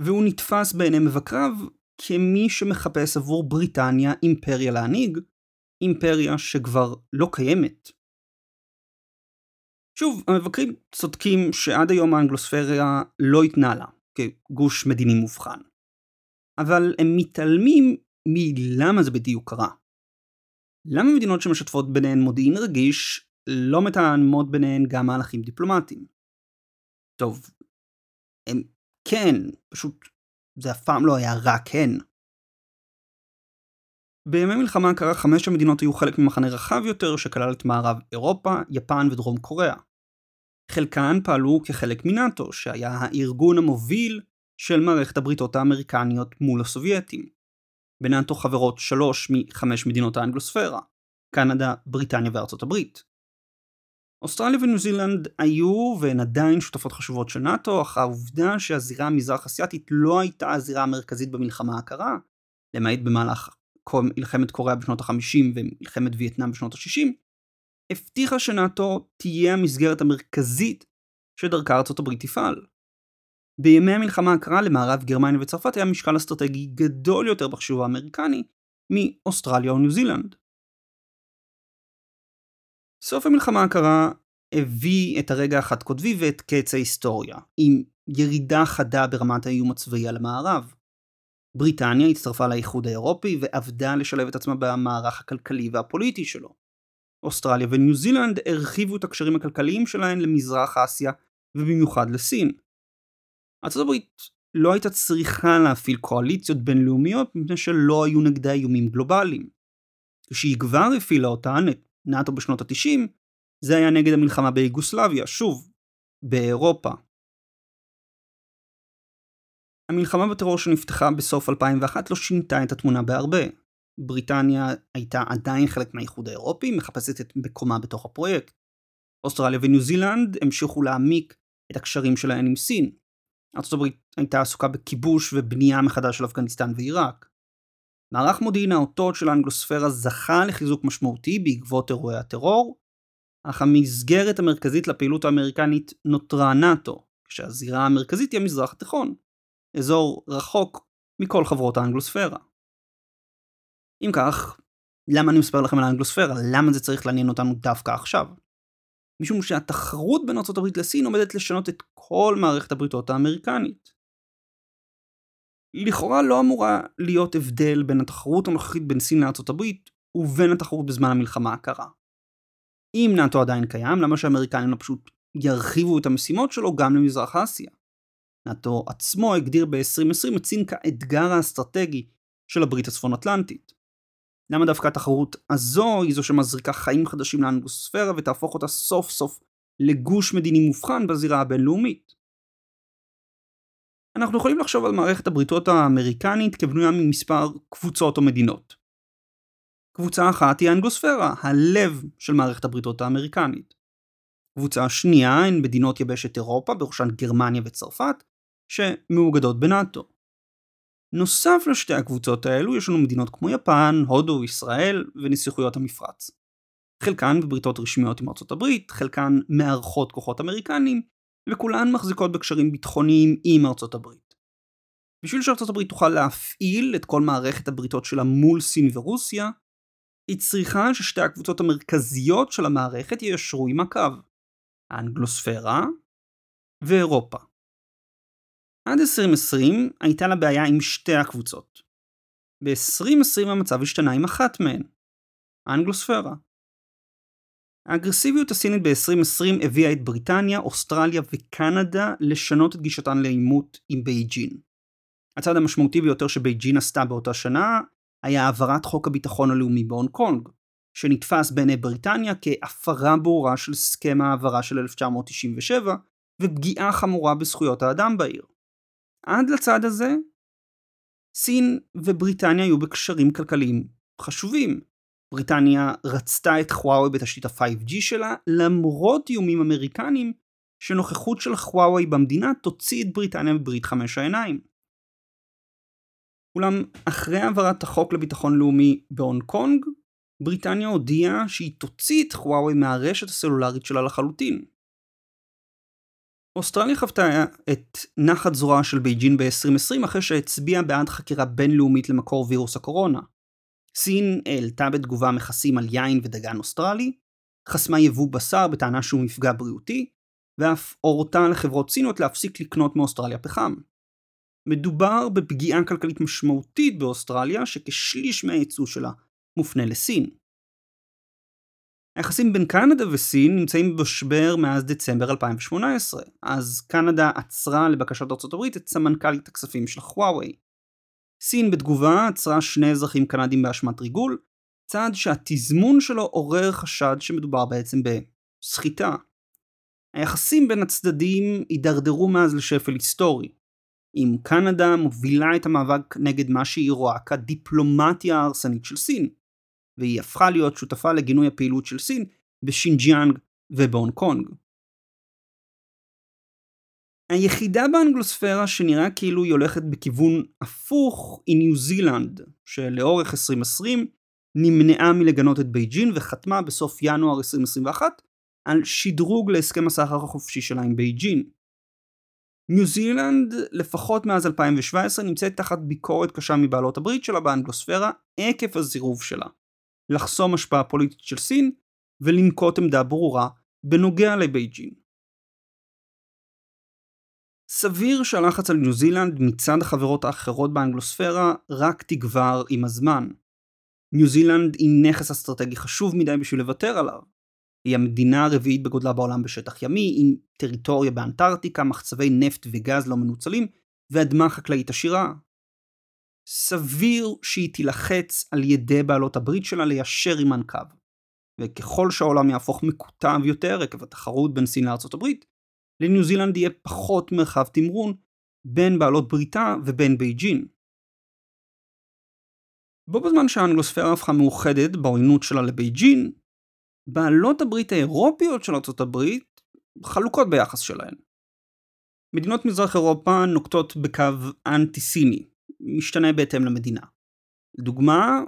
והוא נתפס בעיני מבקריו כמי שמחפש עבור בריטניה אימפריה להנהיג, אימפריה שכבר לא קיימת. שוב, המבקרים צודקים שעד היום האנגלוספריה לא התנהלה כגוש מדיני מובחן. אבל הם מתעלמים מלמה זה בדיוק קרה. למה מדינות שמשתפות ביניהן מודיעין רגיש לא מתאמות ביניהן גם מהלכים דיפלומטיים? טוב, הם כן, פשוט זה אף פעם לא היה רק הן. בימי מלחמה הקרה חמש המדינות היו חלק ממחנה רחב יותר שכלל את מערב אירופה, יפן ודרום קוריאה. חלקן פעלו כחלק מנאט"ו, שהיה הארגון המוביל של מערכת הבריתות האמריקניות מול הסובייטים. בנאט"ו חברות שלוש מחמש מדינות האנגלוספירה, קנדה, בריטניה וארצות הברית. אוסטרליה וניו זילנד היו והן עדיין שותפות חשובות של נאט"ו, אך העובדה שהזירה המזרח אסיאתית לא הייתה הזירה המרכזית במלחמה הקרה, למעט במהלך מלחמת קוריאה בשנות ה-50 ומלחמת וייטנאם בשנות ה-60, הבטיחה שנאט"ו תהיה המסגרת המרכזית שדרכה ארצות הברית תפעל. בימי המלחמה הקרה למערב גרמניה וצרפת היה משקל אסטרטגי גדול יותר בחישוב האמריקני מאוסטרליה או ניו זילנד. סוף המלחמה הקרה הביא את הרגע החד קוטבי ואת קץ ההיסטוריה, עם ירידה חדה ברמת האיום הצבאי על המערב. בריטניה הצטרפה לאיחוד האירופי ועבדה לשלב את עצמה במערך הכלכלי והפוליטי שלו. אוסטרליה וניו זילנד הרחיבו את הקשרים הכלכליים שלהן למזרח אסיה ובמיוחד לסין. ארצות הברית לא הייתה צריכה להפעיל קואליציות בינלאומיות מפני שלא היו נגדה איומים גלובליים. כשהיא כבר הפעילה אותן, את נאט"ו בשנות ה-90, זה היה נגד המלחמה ביוגוסלביה, שוב, באירופה. המלחמה בטרור שנפתחה בסוף 2001 לא שינתה את התמונה בהרבה. בריטניה הייתה עדיין חלק מהאיחוד האירופי, מחפשת את מקומה בתוך הפרויקט. אוסטרליה וניו זילנד המשיכו להעמיק את הקשרים שלהן עם סין. הברית הייתה עסוקה בכיבוש ובנייה מחדש של אפגניסטן ועיראק. מערך מודיעין האותות של האנגלוספירה זכה לחיזוק משמעותי בעקבות אירועי הטרור, אך המסגרת המרכזית לפעילות האמריקנית נותרה נאט"ו, כשהזירה המרכזית היא המזרח התיכון, אזור רחוק מכל חברות האנגלוספירה. אם כך, למה אני מספר לכם על האנגלוספירה? למה זה צריך לעניין אותנו דווקא עכשיו? משום שהתחרות בין ארה"ב לסין עומדת לשנות את כל מערכת הבריתות האמריקנית. לכאורה לא אמורה להיות הבדל בין התחרות הנוכחית בין סין לארה"ב ובין התחרות בזמן המלחמה הקרה. אם נאט"ו עדיין קיים, למה שהאמריקנים לא פשוט ירחיבו את המשימות שלו גם למזרח אסיה? נאט"ו עצמו הגדיר ב-2020 את סין כאתגר האסטרטגי של הברית הצפון אטלנטית. למה דווקא התחרות הזו היא זו שמזריקה חיים חדשים לאנגוספירה ותהפוך אותה סוף סוף לגוש מדיני מובחן בזירה הבינלאומית? אנחנו יכולים לחשוב על מערכת הבריתות האמריקנית כבנויה ממספר קבוצות או מדינות. קבוצה אחת היא האנגוספירה, הלב של מערכת הבריתות האמריקנית. קבוצה שנייה הן מדינות יבשת אירופה, בראשן גרמניה וצרפת, שמאוגדות בנאט"ו. נוסף לשתי הקבוצות האלו יש לנו מדינות כמו יפן, הודו, ישראל ונסיכויות המפרץ. חלקן בבריתות רשמיות עם ארצות הברית, חלקן מארחות כוחות אמריקנים, וכולן מחזיקות בקשרים ביטחוניים עם ארצות הברית. בשביל שארצות הברית תוכל להפעיל את כל מערכת הבריתות שלה מול סין ורוסיה, היא צריכה ששתי הקבוצות המרכזיות של המערכת יישרו עם הקו, האנגלוספירה ואירופה. עד 2020 הייתה לה בעיה עם שתי הקבוצות. ב-2020 המצב השתנה עם אחת מהן, האנגלוספירה. האגרסיביות הסינית ב-2020 הביאה את בריטניה, אוסטרליה וקנדה לשנות את גישתן לעימות עם בייג'ין. הצעד המשמעותי ביותר שבייג'ין עשתה באותה שנה היה העברת חוק הביטחון הלאומי בהונג קונג, שנתפס בעיני בריטניה כהפרה ברורה של הסכם העברה של 1997 ופגיעה חמורה בזכויות האדם בעיר. עד לצד הזה, סין ובריטניה היו בקשרים כלכליים חשובים. בריטניה רצתה את חוואוי בתשתית ה-5G שלה, למרות איומים אמריקנים שנוכחות של חוואוי במדינה תוציא את בריטניה מברית חמש העיניים. אולם אחרי העברת החוק לביטחון לאומי בהונג קונג, בריטניה הודיעה שהיא תוציא את חוואוי מהרשת הסלולרית שלה לחלוטין. אוסטרליה חוותה את נחת זרועה של בייג'ין ב-2020 אחרי שהצביעה בעד חקירה בינלאומית למקור וירוס הקורונה. סין העלתה בתגובה מכסים על יין ודגן אוסטרלי, חסמה יבוא בשר בטענה שהוא מפגע בריאותי, ואף הורתה לחברות סיניות להפסיק לקנות מאוסטרליה פחם. מדובר בפגיעה כלכלית משמעותית באוסטרליה שכשליש מהייצוא שלה מופנה לסין. היחסים בין קנדה וסין נמצאים במשבר מאז דצמבר 2018, אז קנדה עצרה לבקשת ארה"ב את סמנכ"לית הכספים של חוואווי. סין בתגובה עצרה שני אזרחים קנדים באשמת ריגול, צעד שהתזמון שלו עורר חשד שמדובר בעצם בסחיטה. היחסים בין הצדדים הידרדרו מאז לשפל היסטורי. גם קנדה מובילה את המאבק נגד מה שהיא רואה כדיפלומטיה ההרסנית של סין. והיא הפכה להיות שותפה לגינוי הפעילות של סין בשינג'יאנג ובהונג קונג. היחידה באנגלוספירה שנראה כאילו היא הולכת בכיוון הפוך היא ניו זילנד, שלאורך 2020 נמנעה מלגנות את בייג'ין וחתמה בסוף ינואר 2021 על שדרוג להסכם הסחר החופשי שלה עם בייג'ין. ניו זילנד, לפחות מאז 2017, נמצאת תחת ביקורת קשה מבעלות הברית שלה באנגלוספירה עקב הסירוב שלה. לחסום השפעה פוליטית של סין ולנקוט עמדה ברורה בנוגע לבייג'ין. סביר שהלחץ על ניו זילנד מצד החברות האחרות באנגלוספירה רק תגבר עם הזמן. ניו זילנד היא נכס אסטרטגי חשוב מדי בשביל לוותר עליו. היא המדינה הרביעית בגודלה בעולם בשטח ימי, עם טריטוריה באנטארקטיקה, מחצבי נפט וגז לא מנוצלים, ואדמה חקלאית עשירה. סביר שהיא תילחץ על ידי בעלות הברית שלה ליישר עימן קו. וככל שהעולם יהפוך מקוטב יותר עקב התחרות בין סין לארצות הברית, לניו זילנד יהיה פחות מרחב תמרון בין בעלות בריתה ובין בייג'ין. בו בזמן שהאנגלוספירה הפכה מאוחדת בעוינות שלה לבייג'ין, בעלות הברית האירופיות של ארצות הברית חלוקות ביחס שלהן. מדינות מזרח אירופה נוקטות בקו אנטי סיני, משתנה בהתאם למדינה. לדוגמה,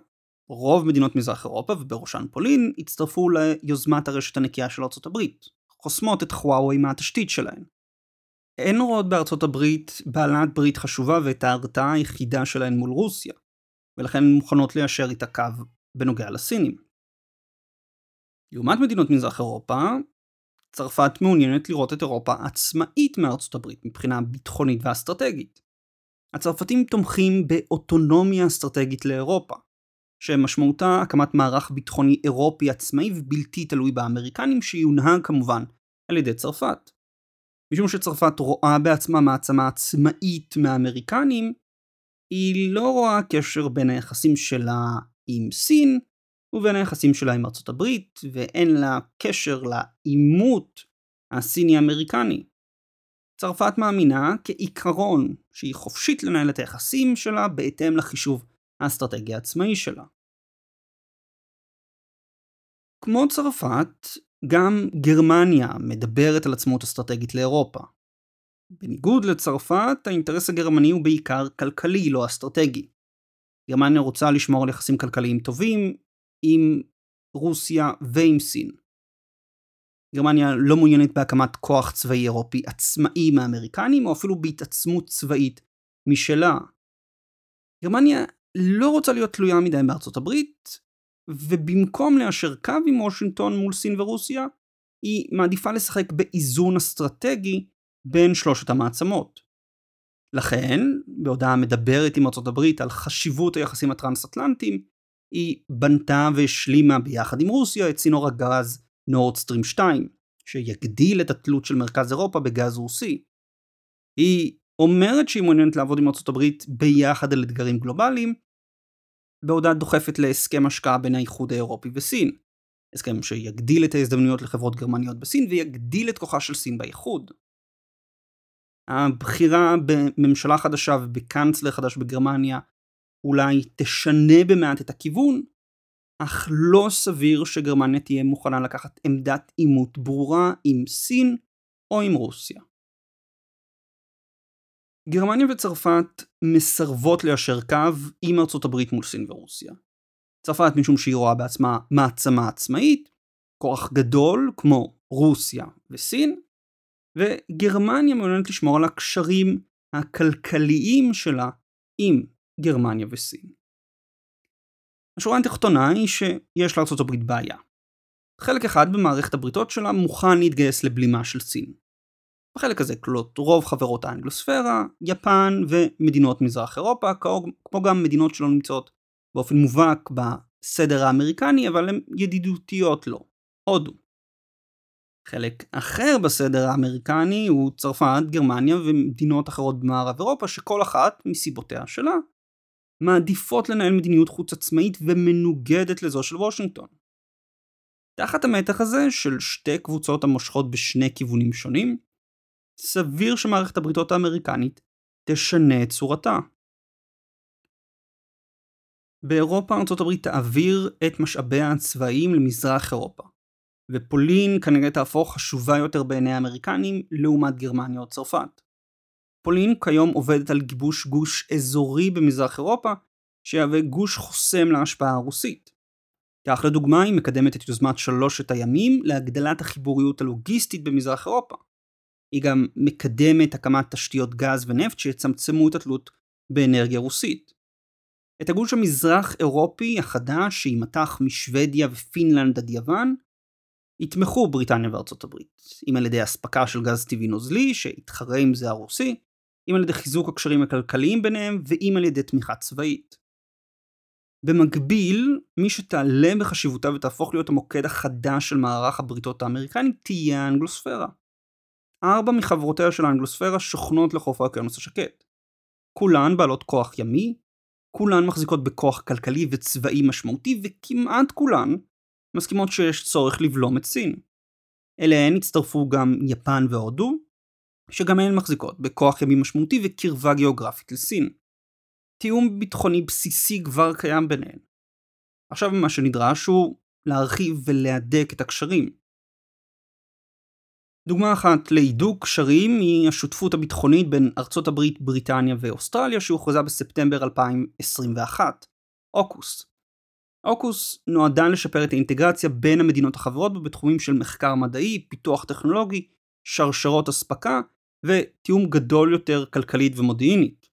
רוב מדינות מזרח אירופה ובראשן פולין הצטרפו ליוזמת הרשת הנקייה של ארצות הברית, חוסמות את חוואווי מהתשתית שלהן. הן רואות בארצות הברית בעלת ברית חשובה ואת ההרתעה היחידה שלהן מול רוסיה, ולכן מוכנות ליישר איתה קו בנוגע לסינים. לעומת מדינות מזרח אירופה, צרפת מעוניינת לראות את אירופה עצמאית מארצות הברית מבחינה ביטחונית ואסטרטגית. הצרפתים תומכים באוטונומיה אסטרטגית לאירופה, שמשמעותה הקמת מערך ביטחוני אירופי עצמאי ובלתי תלוי באמריקנים שיונהג כמובן על ידי צרפת. משום שצרפת רואה בעצמה מעצמה עצמאית מהאמריקנים, היא לא רואה קשר בין היחסים שלה עם סין ובין היחסים שלה עם ארצות הברית, ואין לה קשר לעימות הסיני-אמריקני. צרפת מאמינה כעיקרון שהיא חופשית לנהל את היחסים שלה בהתאם לחישוב האסטרטגי העצמאי שלה. כמו צרפת, גם גרמניה מדברת על עצמאות אסטרטגית לאירופה. בניגוד לצרפת, האינטרס הגרמני הוא בעיקר כלכלי, לא אסטרטגי. גרמניה רוצה לשמור על יחסים כלכליים טובים עם רוסיה ועם סין. גרמניה לא מעוניינת בהקמת כוח צבאי אירופי עצמאי מהאמריקנים, או אפילו בהתעצמות צבאית משלה. גרמניה לא רוצה להיות תלויה מדי בארצות הברית, ובמקום ליישר קו עם וושינגטון מול סין ורוסיה, היא מעדיפה לשחק באיזון אסטרטגי בין שלושת המעצמות. לכן, בהודעה מדברת עם ארצות הברית על חשיבות היחסים הטרנס-אטלנטיים, היא בנתה והשלימה ביחד עם רוסיה את צינור הגז נורדסטרים 2, שיגדיל את התלות של מרכז אירופה בגז רוסי. היא אומרת שהיא מעוניינת לעבוד עם הברית ביחד על אתגרים גלובליים, בעודה דוחפת להסכם השקעה בין האיחוד האירופי וסין. הסכם שיגדיל את ההזדמנויות לחברות גרמניות בסין ויגדיל את כוחה של סין באיחוד. הבחירה בממשלה חדשה ובקאנצלר חדש בגרמניה אולי תשנה במעט את הכיוון, אך לא סביר שגרמניה תהיה מוכנה לקחת עמדת עימות ברורה עם סין או עם רוסיה. גרמניה וצרפת מסרבות ליישר קו עם ארצות הברית מול סין ורוסיה. צרפת משום שהיא רואה בעצמה מעצמה עצמאית, כוח גדול כמו רוסיה וסין, וגרמניה מעוניינת לשמור על הקשרים הכלכליים שלה עם גרמניה וסין. השורה התחתונה היא שיש הברית בעיה. חלק אחד במערכת הבריתות שלה מוכן להתגייס לבלימה של סין. בחלק הזה כלולות רוב חברות האנגלוספירה, יפן ומדינות מזרח אירופה, כמו גם מדינות שלא נמצאות באופן מובהק בסדר האמריקני, אבל הן ידידותיות לו, הודו. חלק אחר בסדר האמריקני הוא צרפת, גרמניה ומדינות אחרות במערב אירופה, שכל אחת, מסיבותיה שלה, מעדיפות לנהל מדיניות חוץ עצמאית ומנוגדת לזו של וושינגטון. תחת המתח הזה של שתי קבוצות המושכות בשני כיוונים שונים, סביר שמערכת הבריתות האמריקנית תשנה את צורתה. באירופה ארצות הברית תעביר את משאביה הצבאיים למזרח אירופה, ופולין כנראה תהפוך חשובה יותר בעיני האמריקנים לעומת גרמניה או צרפת. פולין כיום עובדת על גיבוש גוש אזורי במזרח אירופה, שיהווה גוש חוסם להשפעה הרוסית. כך לדוגמה היא מקדמת את יוזמת שלושת הימים להגדלת החיבוריות הלוגיסטית במזרח אירופה. היא גם מקדמת הקמת תשתיות גז ונפט שיצמצמו את התלות באנרגיה רוסית. את הגוש המזרח אירופי החדש שימתח משוודיה ופינלנד עד יוון, יתמכו בריטניה וארצות הברית, אם על ידי אספקה של גז טבעי נוזלי שיתחרה עם זה הרוסי, אם על ידי חיזוק הקשרים הכלכליים ביניהם ואם על ידי תמיכה צבאית. במקביל, מי שתעלה בחשיבותה ותהפוך להיות המוקד החדש של מערך הבריתות האמריקני תהיה האנגלוספירה. ארבע מחברותיה של האנגלוספירה שוכנות לחוף האוקיינוס השקט. כולן בעלות כוח ימי, כולן מחזיקות בכוח כלכלי וצבאי משמעותי, וכמעט כולן מסכימות שיש צורך לבלום את סין. אליהן הצטרפו גם יפן והודו, שגם הן מחזיקות בכוח ימי משמעותי וקרבה גיאוגרפית לסין. תיאום ביטחוני בסיסי כבר קיים ביניהן. עכשיו מה שנדרש הוא להרחיב ולהדק את הקשרים. דוגמה אחת להידוק קשרים היא השותפות הביטחונית בין ארצות הברית, בריטניה ואוסטרליה שהוכרזה בספטמבר 2021. אוקוס. אוקוס נועדה לשפר את האינטגרציה בין המדינות החברות בתחומים של מחקר מדעי, פיתוח טכנולוגי, שרשרות אספקה ותיאום גדול יותר כלכלית ומודיעינית.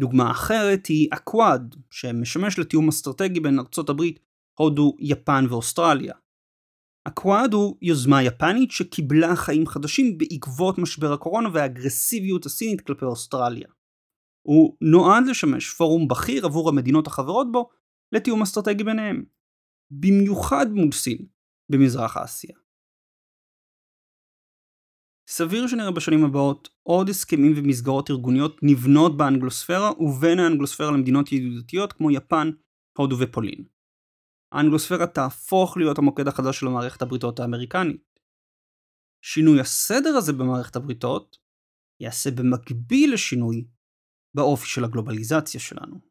דוגמה אחרת היא אקוואד, שמשמש לתיאום אסטרטגי בין ארצות הברית, הודו, יפן ואוסטרליה. אקוואד הוא יוזמה יפנית שקיבלה חיים חדשים בעקבות משבר הקורונה והאגרסיביות הסינית כלפי אוסטרליה. הוא נועד לשמש פורום בכיר עבור המדינות החברות בו לתיאום אסטרטגי ביניהם. במיוחד מול סין במזרח אסיה. סביר שנראה בשנים הבאות עוד הסכמים ומסגרות ארגוניות נבנות באנגלוספירה ובין האנגלוספירה למדינות ידידותיות כמו יפן, הודו ופולין. האנגלוספירה תהפוך להיות המוקד החדש של מערכת הבריתות האמריקנית. שינוי הסדר הזה במערכת הבריתות יעשה במקביל לשינוי באופי של הגלובליזציה שלנו.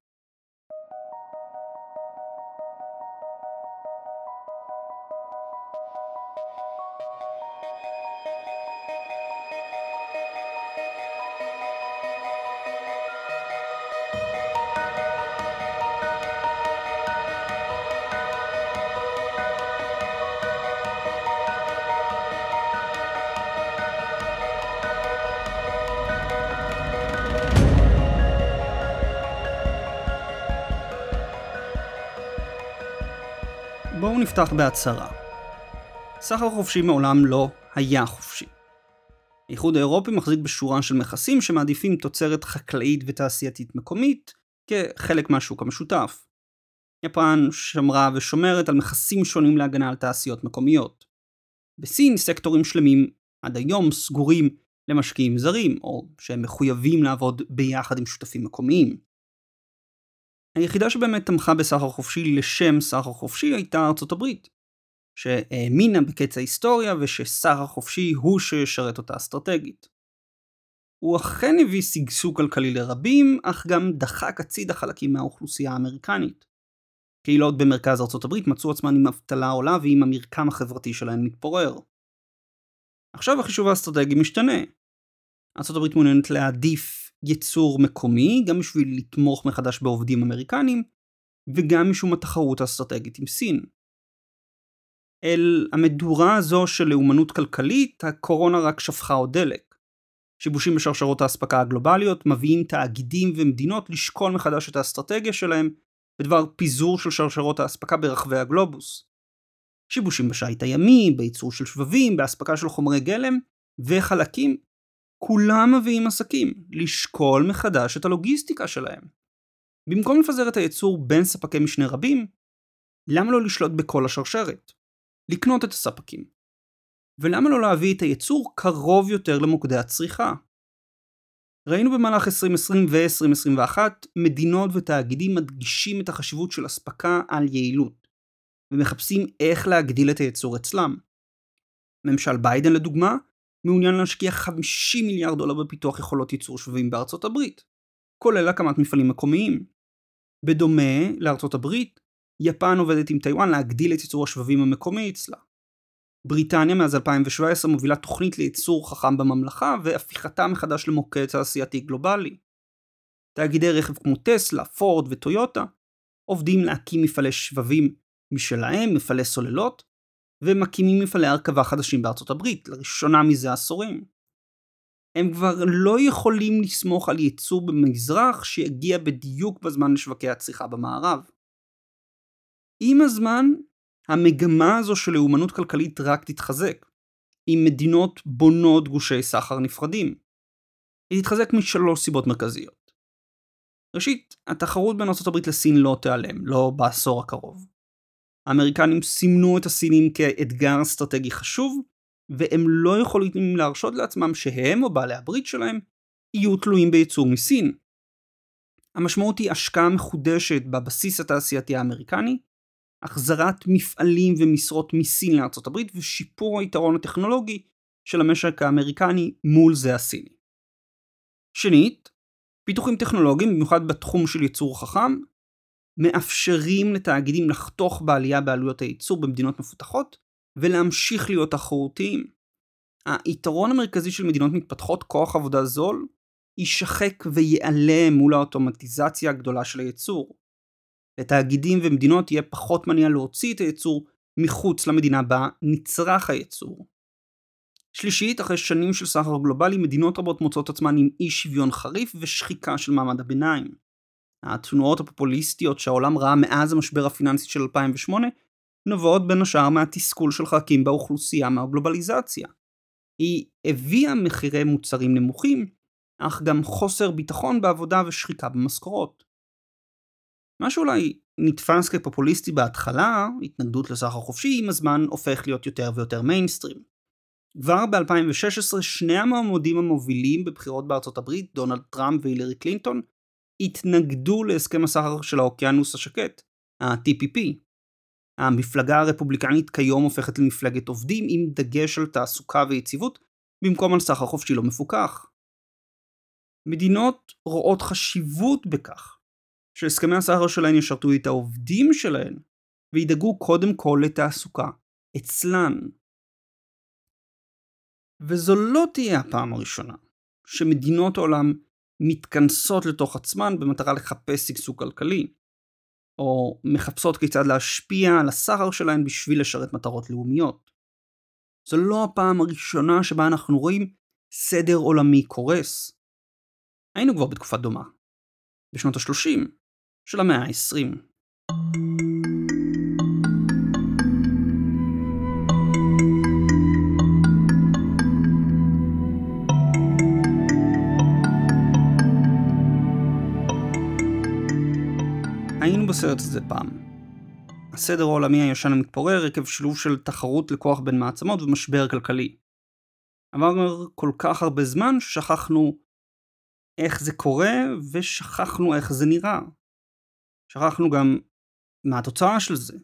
נפתח בהצהרה. סחר חופשי מעולם לא היה חופשי. האיחוד האירופי מחזיק בשורה של מכסים שמעדיפים תוצרת חקלאית ותעשייתית מקומית כחלק מהשוק המשותף. יפן שמרה ושומרת על מכסים שונים להגנה על תעשיות מקומיות. בסין סקטורים שלמים עד היום סגורים למשקיעים זרים, או שהם מחויבים לעבוד ביחד עם שותפים מקומיים. היחידה שבאמת תמכה בסחר חופשי לשם סחר חופשי הייתה ארצות הברית, שהאמינה בקץ ההיסטוריה ושסחר חופשי הוא שישרת אותה אסטרטגית. הוא אכן הביא שגשוג כלכלי לרבים, אך גם דחק הצידה חלקים מהאוכלוסייה האמריקנית. קהילות במרכז ארצות הברית מצאו עצמן עם אבטלה עולה ועם המרקם החברתי שלהן מתפורר. עכשיו החישוב האסטרטגי משתנה. ארצות הברית מעוניינת להעדיף יצור מקומי, גם בשביל לתמוך מחדש בעובדים אמריקנים, וגם משום התחרות האסטרטגית עם סין. אל המדורה הזו של לאומנות כלכלית, הקורונה רק שפכה עוד דלק. שיבושים בשרשרות האספקה הגלובליות מביאים תאגידים ומדינות לשקול מחדש את האסטרטגיה שלהם בדבר פיזור של שרשרות האספקה ברחבי הגלובוס. שיבושים בשיט הימי, בייצור של שבבים, באספקה של חומרי גלם וחלקים כולם מביאים עסקים לשקול מחדש את הלוגיסטיקה שלהם. במקום לפזר את הייצור בין ספקי משנה רבים, למה לא לשלוט בכל השרשרת? לקנות את הספקים. ולמה לא להביא את הייצור קרוב יותר למוקדי הצריכה? ראינו במהלך 2020 ו-2021 מדינות ותאגידים מדגישים את החשיבות של אספקה על יעילות, ומחפשים איך להגדיל את הייצור אצלם. ממשל ביידן לדוגמה מעוניין להשקיע 50 מיליארד דולר בפיתוח יכולות ייצור שבבים בארצות הברית, כולל הקמת מפעלים מקומיים. בדומה לארצות הברית, יפן עובדת עם טיוואן להגדיל את ייצור השבבים המקומי אצלה. בריטניה מאז 2017 מובילה תוכנית לייצור חכם בממלכה והפיכתה מחדש למוקד תעשייתי גלובלי. תאגידי רכב כמו טסלה, פורד וטויוטה עובדים להקים מפעלי שבבים משלהם, מפעלי סוללות, ומקימים מפעלי הרכבה חדשים בארצות הברית, לראשונה מזה עשורים. הם כבר לא יכולים לסמוך על ייצור במזרח שיגיע בדיוק בזמן לשווקי הצריכה במערב. עם הזמן, המגמה הזו של לאומנות כלכלית רק תתחזק, עם מדינות בונות גושי סחר נפרדים. היא תתחזק משלוש סיבות מרכזיות. ראשית, התחרות בין ארה"ב לסין לא תיעלם, לא בעשור הקרוב. האמריקנים סימנו את הסינים כאתגר אסטרטגי חשוב, והם לא יכולים להרשות לעצמם שהם או בעלי הברית שלהם יהיו תלויים בייצור מסין. המשמעות היא השקעה מחודשת בבסיס התעשייתי האמריקני, החזרת מפעלים ומשרות מסין לארצות הברית ושיפור היתרון הטכנולוגי של המשק האמריקני מול זה הסיני. שנית, פיתוחים טכנולוגיים, במיוחד בתחום של ייצור חכם, מאפשרים לתאגידים לחתוך בעלייה בעלויות הייצור במדינות מפותחות ולהמשיך להיות תחרותיים. היתרון המרכזי של מדינות מתפתחות, כוח עבודה זול, יישחק וייעלם מול האוטומטיזציה הגדולה של הייצור. לתאגידים ומדינות יהיה פחות מניע להוציא את הייצור מחוץ למדינה בה נצרך הייצור. שלישית, אחרי שנים של סחר גלובלי, מדינות רבות מוצאות עצמן עם אי שוויון חריף ושחיקה של מעמד הביניים. התנועות הפופוליסטיות שהעולם ראה מאז המשבר הפיננסי של 2008 נובעות בין השאר מהתסכול של חלקים באוכלוסייה מהגלובליזציה. היא הביאה מחירי מוצרים נמוכים, אך גם חוסר ביטחון בעבודה ושחיקה במשכורות. מה שאולי נתפס כפופוליסטי בהתחלה, התנגדות לסחר חופשי, עם הזמן הופך להיות יותר ויותר מיינסטרים. כבר ב-2016 שני המועמדים המובילים בבחירות בארצות הברית, דונלד טראמפ והילרי קלינטון, התנגדו להסכם הסחר של האוקיינוס השקט, ה-TPP. המפלגה הרפובליקנית כיום הופכת למפלגת עובדים עם דגש על תעסוקה ויציבות, במקום על סחר חופשי לא מפוקח. מדינות רואות חשיבות בכך שהסכמי הסחר שלהן ישרתו את העובדים שלהן וידאגו קודם כל לתעסוקה אצלן. וזו לא תהיה הפעם הראשונה שמדינות העולם מתכנסות לתוך עצמן במטרה לחפש שגשוג כלכלי, או מחפשות כיצד להשפיע על הסחר שלהן בשביל לשרת מטרות לאומיות. זו לא הפעם הראשונה שבה אנחנו רואים סדר עולמי קורס. היינו כבר בתקופה דומה, בשנות ה-30 של המאה ה-20. בסרט הזה פעם. הסדר העולמי הישן המתפורר עקב שילוב של תחרות לכוח בין מעצמות ומשבר כלכלי. עבר כל כך הרבה זמן ששכחנו איך זה קורה ושכחנו איך זה נראה. שכחנו גם מה התוצאה של זה.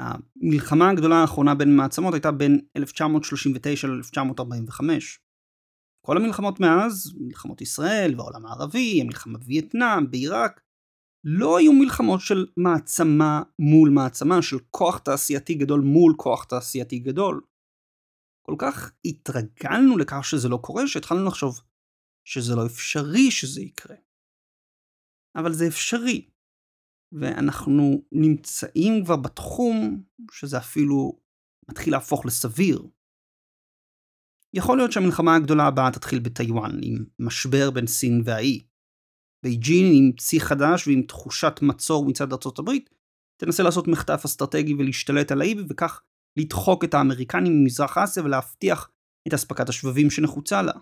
המלחמה הגדולה האחרונה בין מעצמות הייתה בין 1939 ל-1945. כל המלחמות מאז, מלחמות ישראל והעולם הערבי, המלחמה בווייטנאם, בעיראק, לא היו מלחמות של מעצמה מול מעצמה, של כוח תעשייתי גדול מול כוח תעשייתי גדול. כל כך התרגלנו לכך שזה לא קורה, שהתחלנו לחשוב שזה לא אפשרי שזה יקרה. אבל זה אפשרי. ואנחנו נמצאים כבר בתחום שזה אפילו מתחיל להפוך לסביר. יכול להיות שהמלחמה הגדולה הבאה תתחיל בטיוואן, עם משבר בין סין והאי. בייג'ין עם צי חדש ועם תחושת מצור מצד הברית, תנסה לעשות מחטף אסטרטגי ולהשתלט על האי וכך לדחוק את האמריקנים ממזרח אסיה ולהבטיח את אספקת השבבים שנחוצה לה.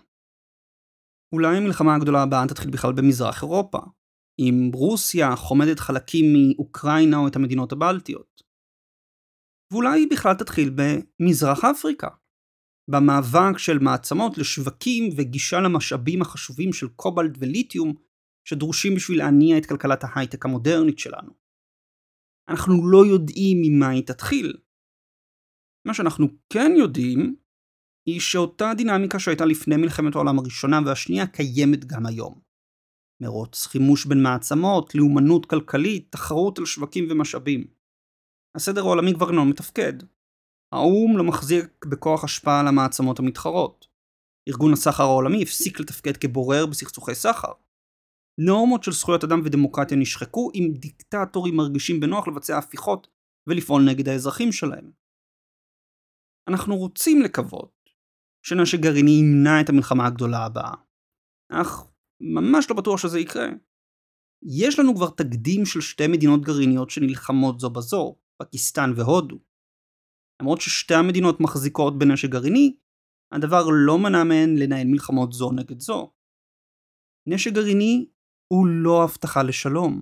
אולי המלחמה הגדולה הבאה תתחיל בכלל במזרח אירופה, אם רוסיה חומדת חלקים מאוקראינה או את המדינות הבלטיות. ואולי היא בכלל תתחיל במזרח אפריקה, במאבק של מעצמות לשווקים וגישה למשאבים החשובים של קובלט וליתיום שדרושים בשביל להניע את כלכלת ההייטק המודרנית שלנו. אנחנו לא יודעים ממה היא תתחיל. מה שאנחנו כן יודעים, היא שאותה דינמיקה שהייתה לפני מלחמת העולם הראשונה והשנייה קיימת גם היום. מרוץ חימוש בין מעצמות, לאומנות כלכלית, תחרות על שווקים ומשאבים. הסדר העולמי כבר לא מתפקד. האו"ם לא מחזיק בכוח השפעה על המעצמות המתחרות. ארגון הסחר העולמי הפסיק לתפקד כבורר בסכסוכי סחר. נורמות של זכויות אדם ודמוקרטיה נשחקו אם דיקטטורים מרגישים בנוח לבצע הפיכות ולפעול נגד האזרחים שלהם. אנחנו רוצים לקוות שנשק גרעיני ימנע את המלחמה הגדולה הבאה, אך ממש לא בטוח שזה יקרה. יש לנו כבר תקדים של שתי מדינות גרעיניות שנלחמות זו בזו, פקיסטן והודו. למרות ששתי המדינות מחזיקות בנשק גרעיני, הדבר לא מנע מהן לנהל מלחמות זו נגד זו. נשק גרעיני הוא לא הבטחה לשלום.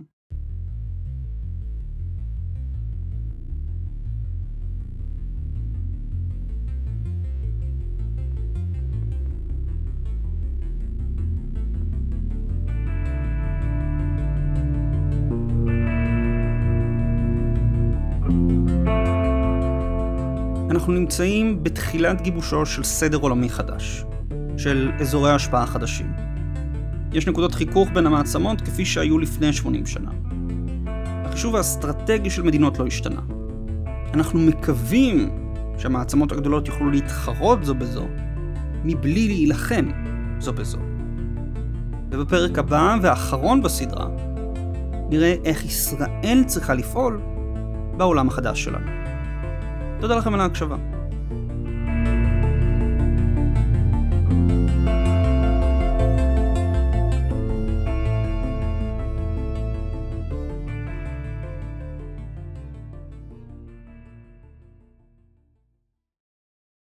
אנחנו נמצאים בתחילת גיבושו של סדר עולמי חדש, של אזורי השפעה חדשים. יש נקודות חיכוך בין המעצמות כפי שהיו לפני 80 שנה. החישוב האסטרטגי של מדינות לא השתנה. אנחנו מקווים שהמעצמות הגדולות יוכלו להתחרות זו בזו, מבלי להילחם זו בזו. ובפרק הבא והאחרון בסדרה, נראה איך ישראל צריכה לפעול בעולם החדש שלנו. תודה לכם על ההקשבה.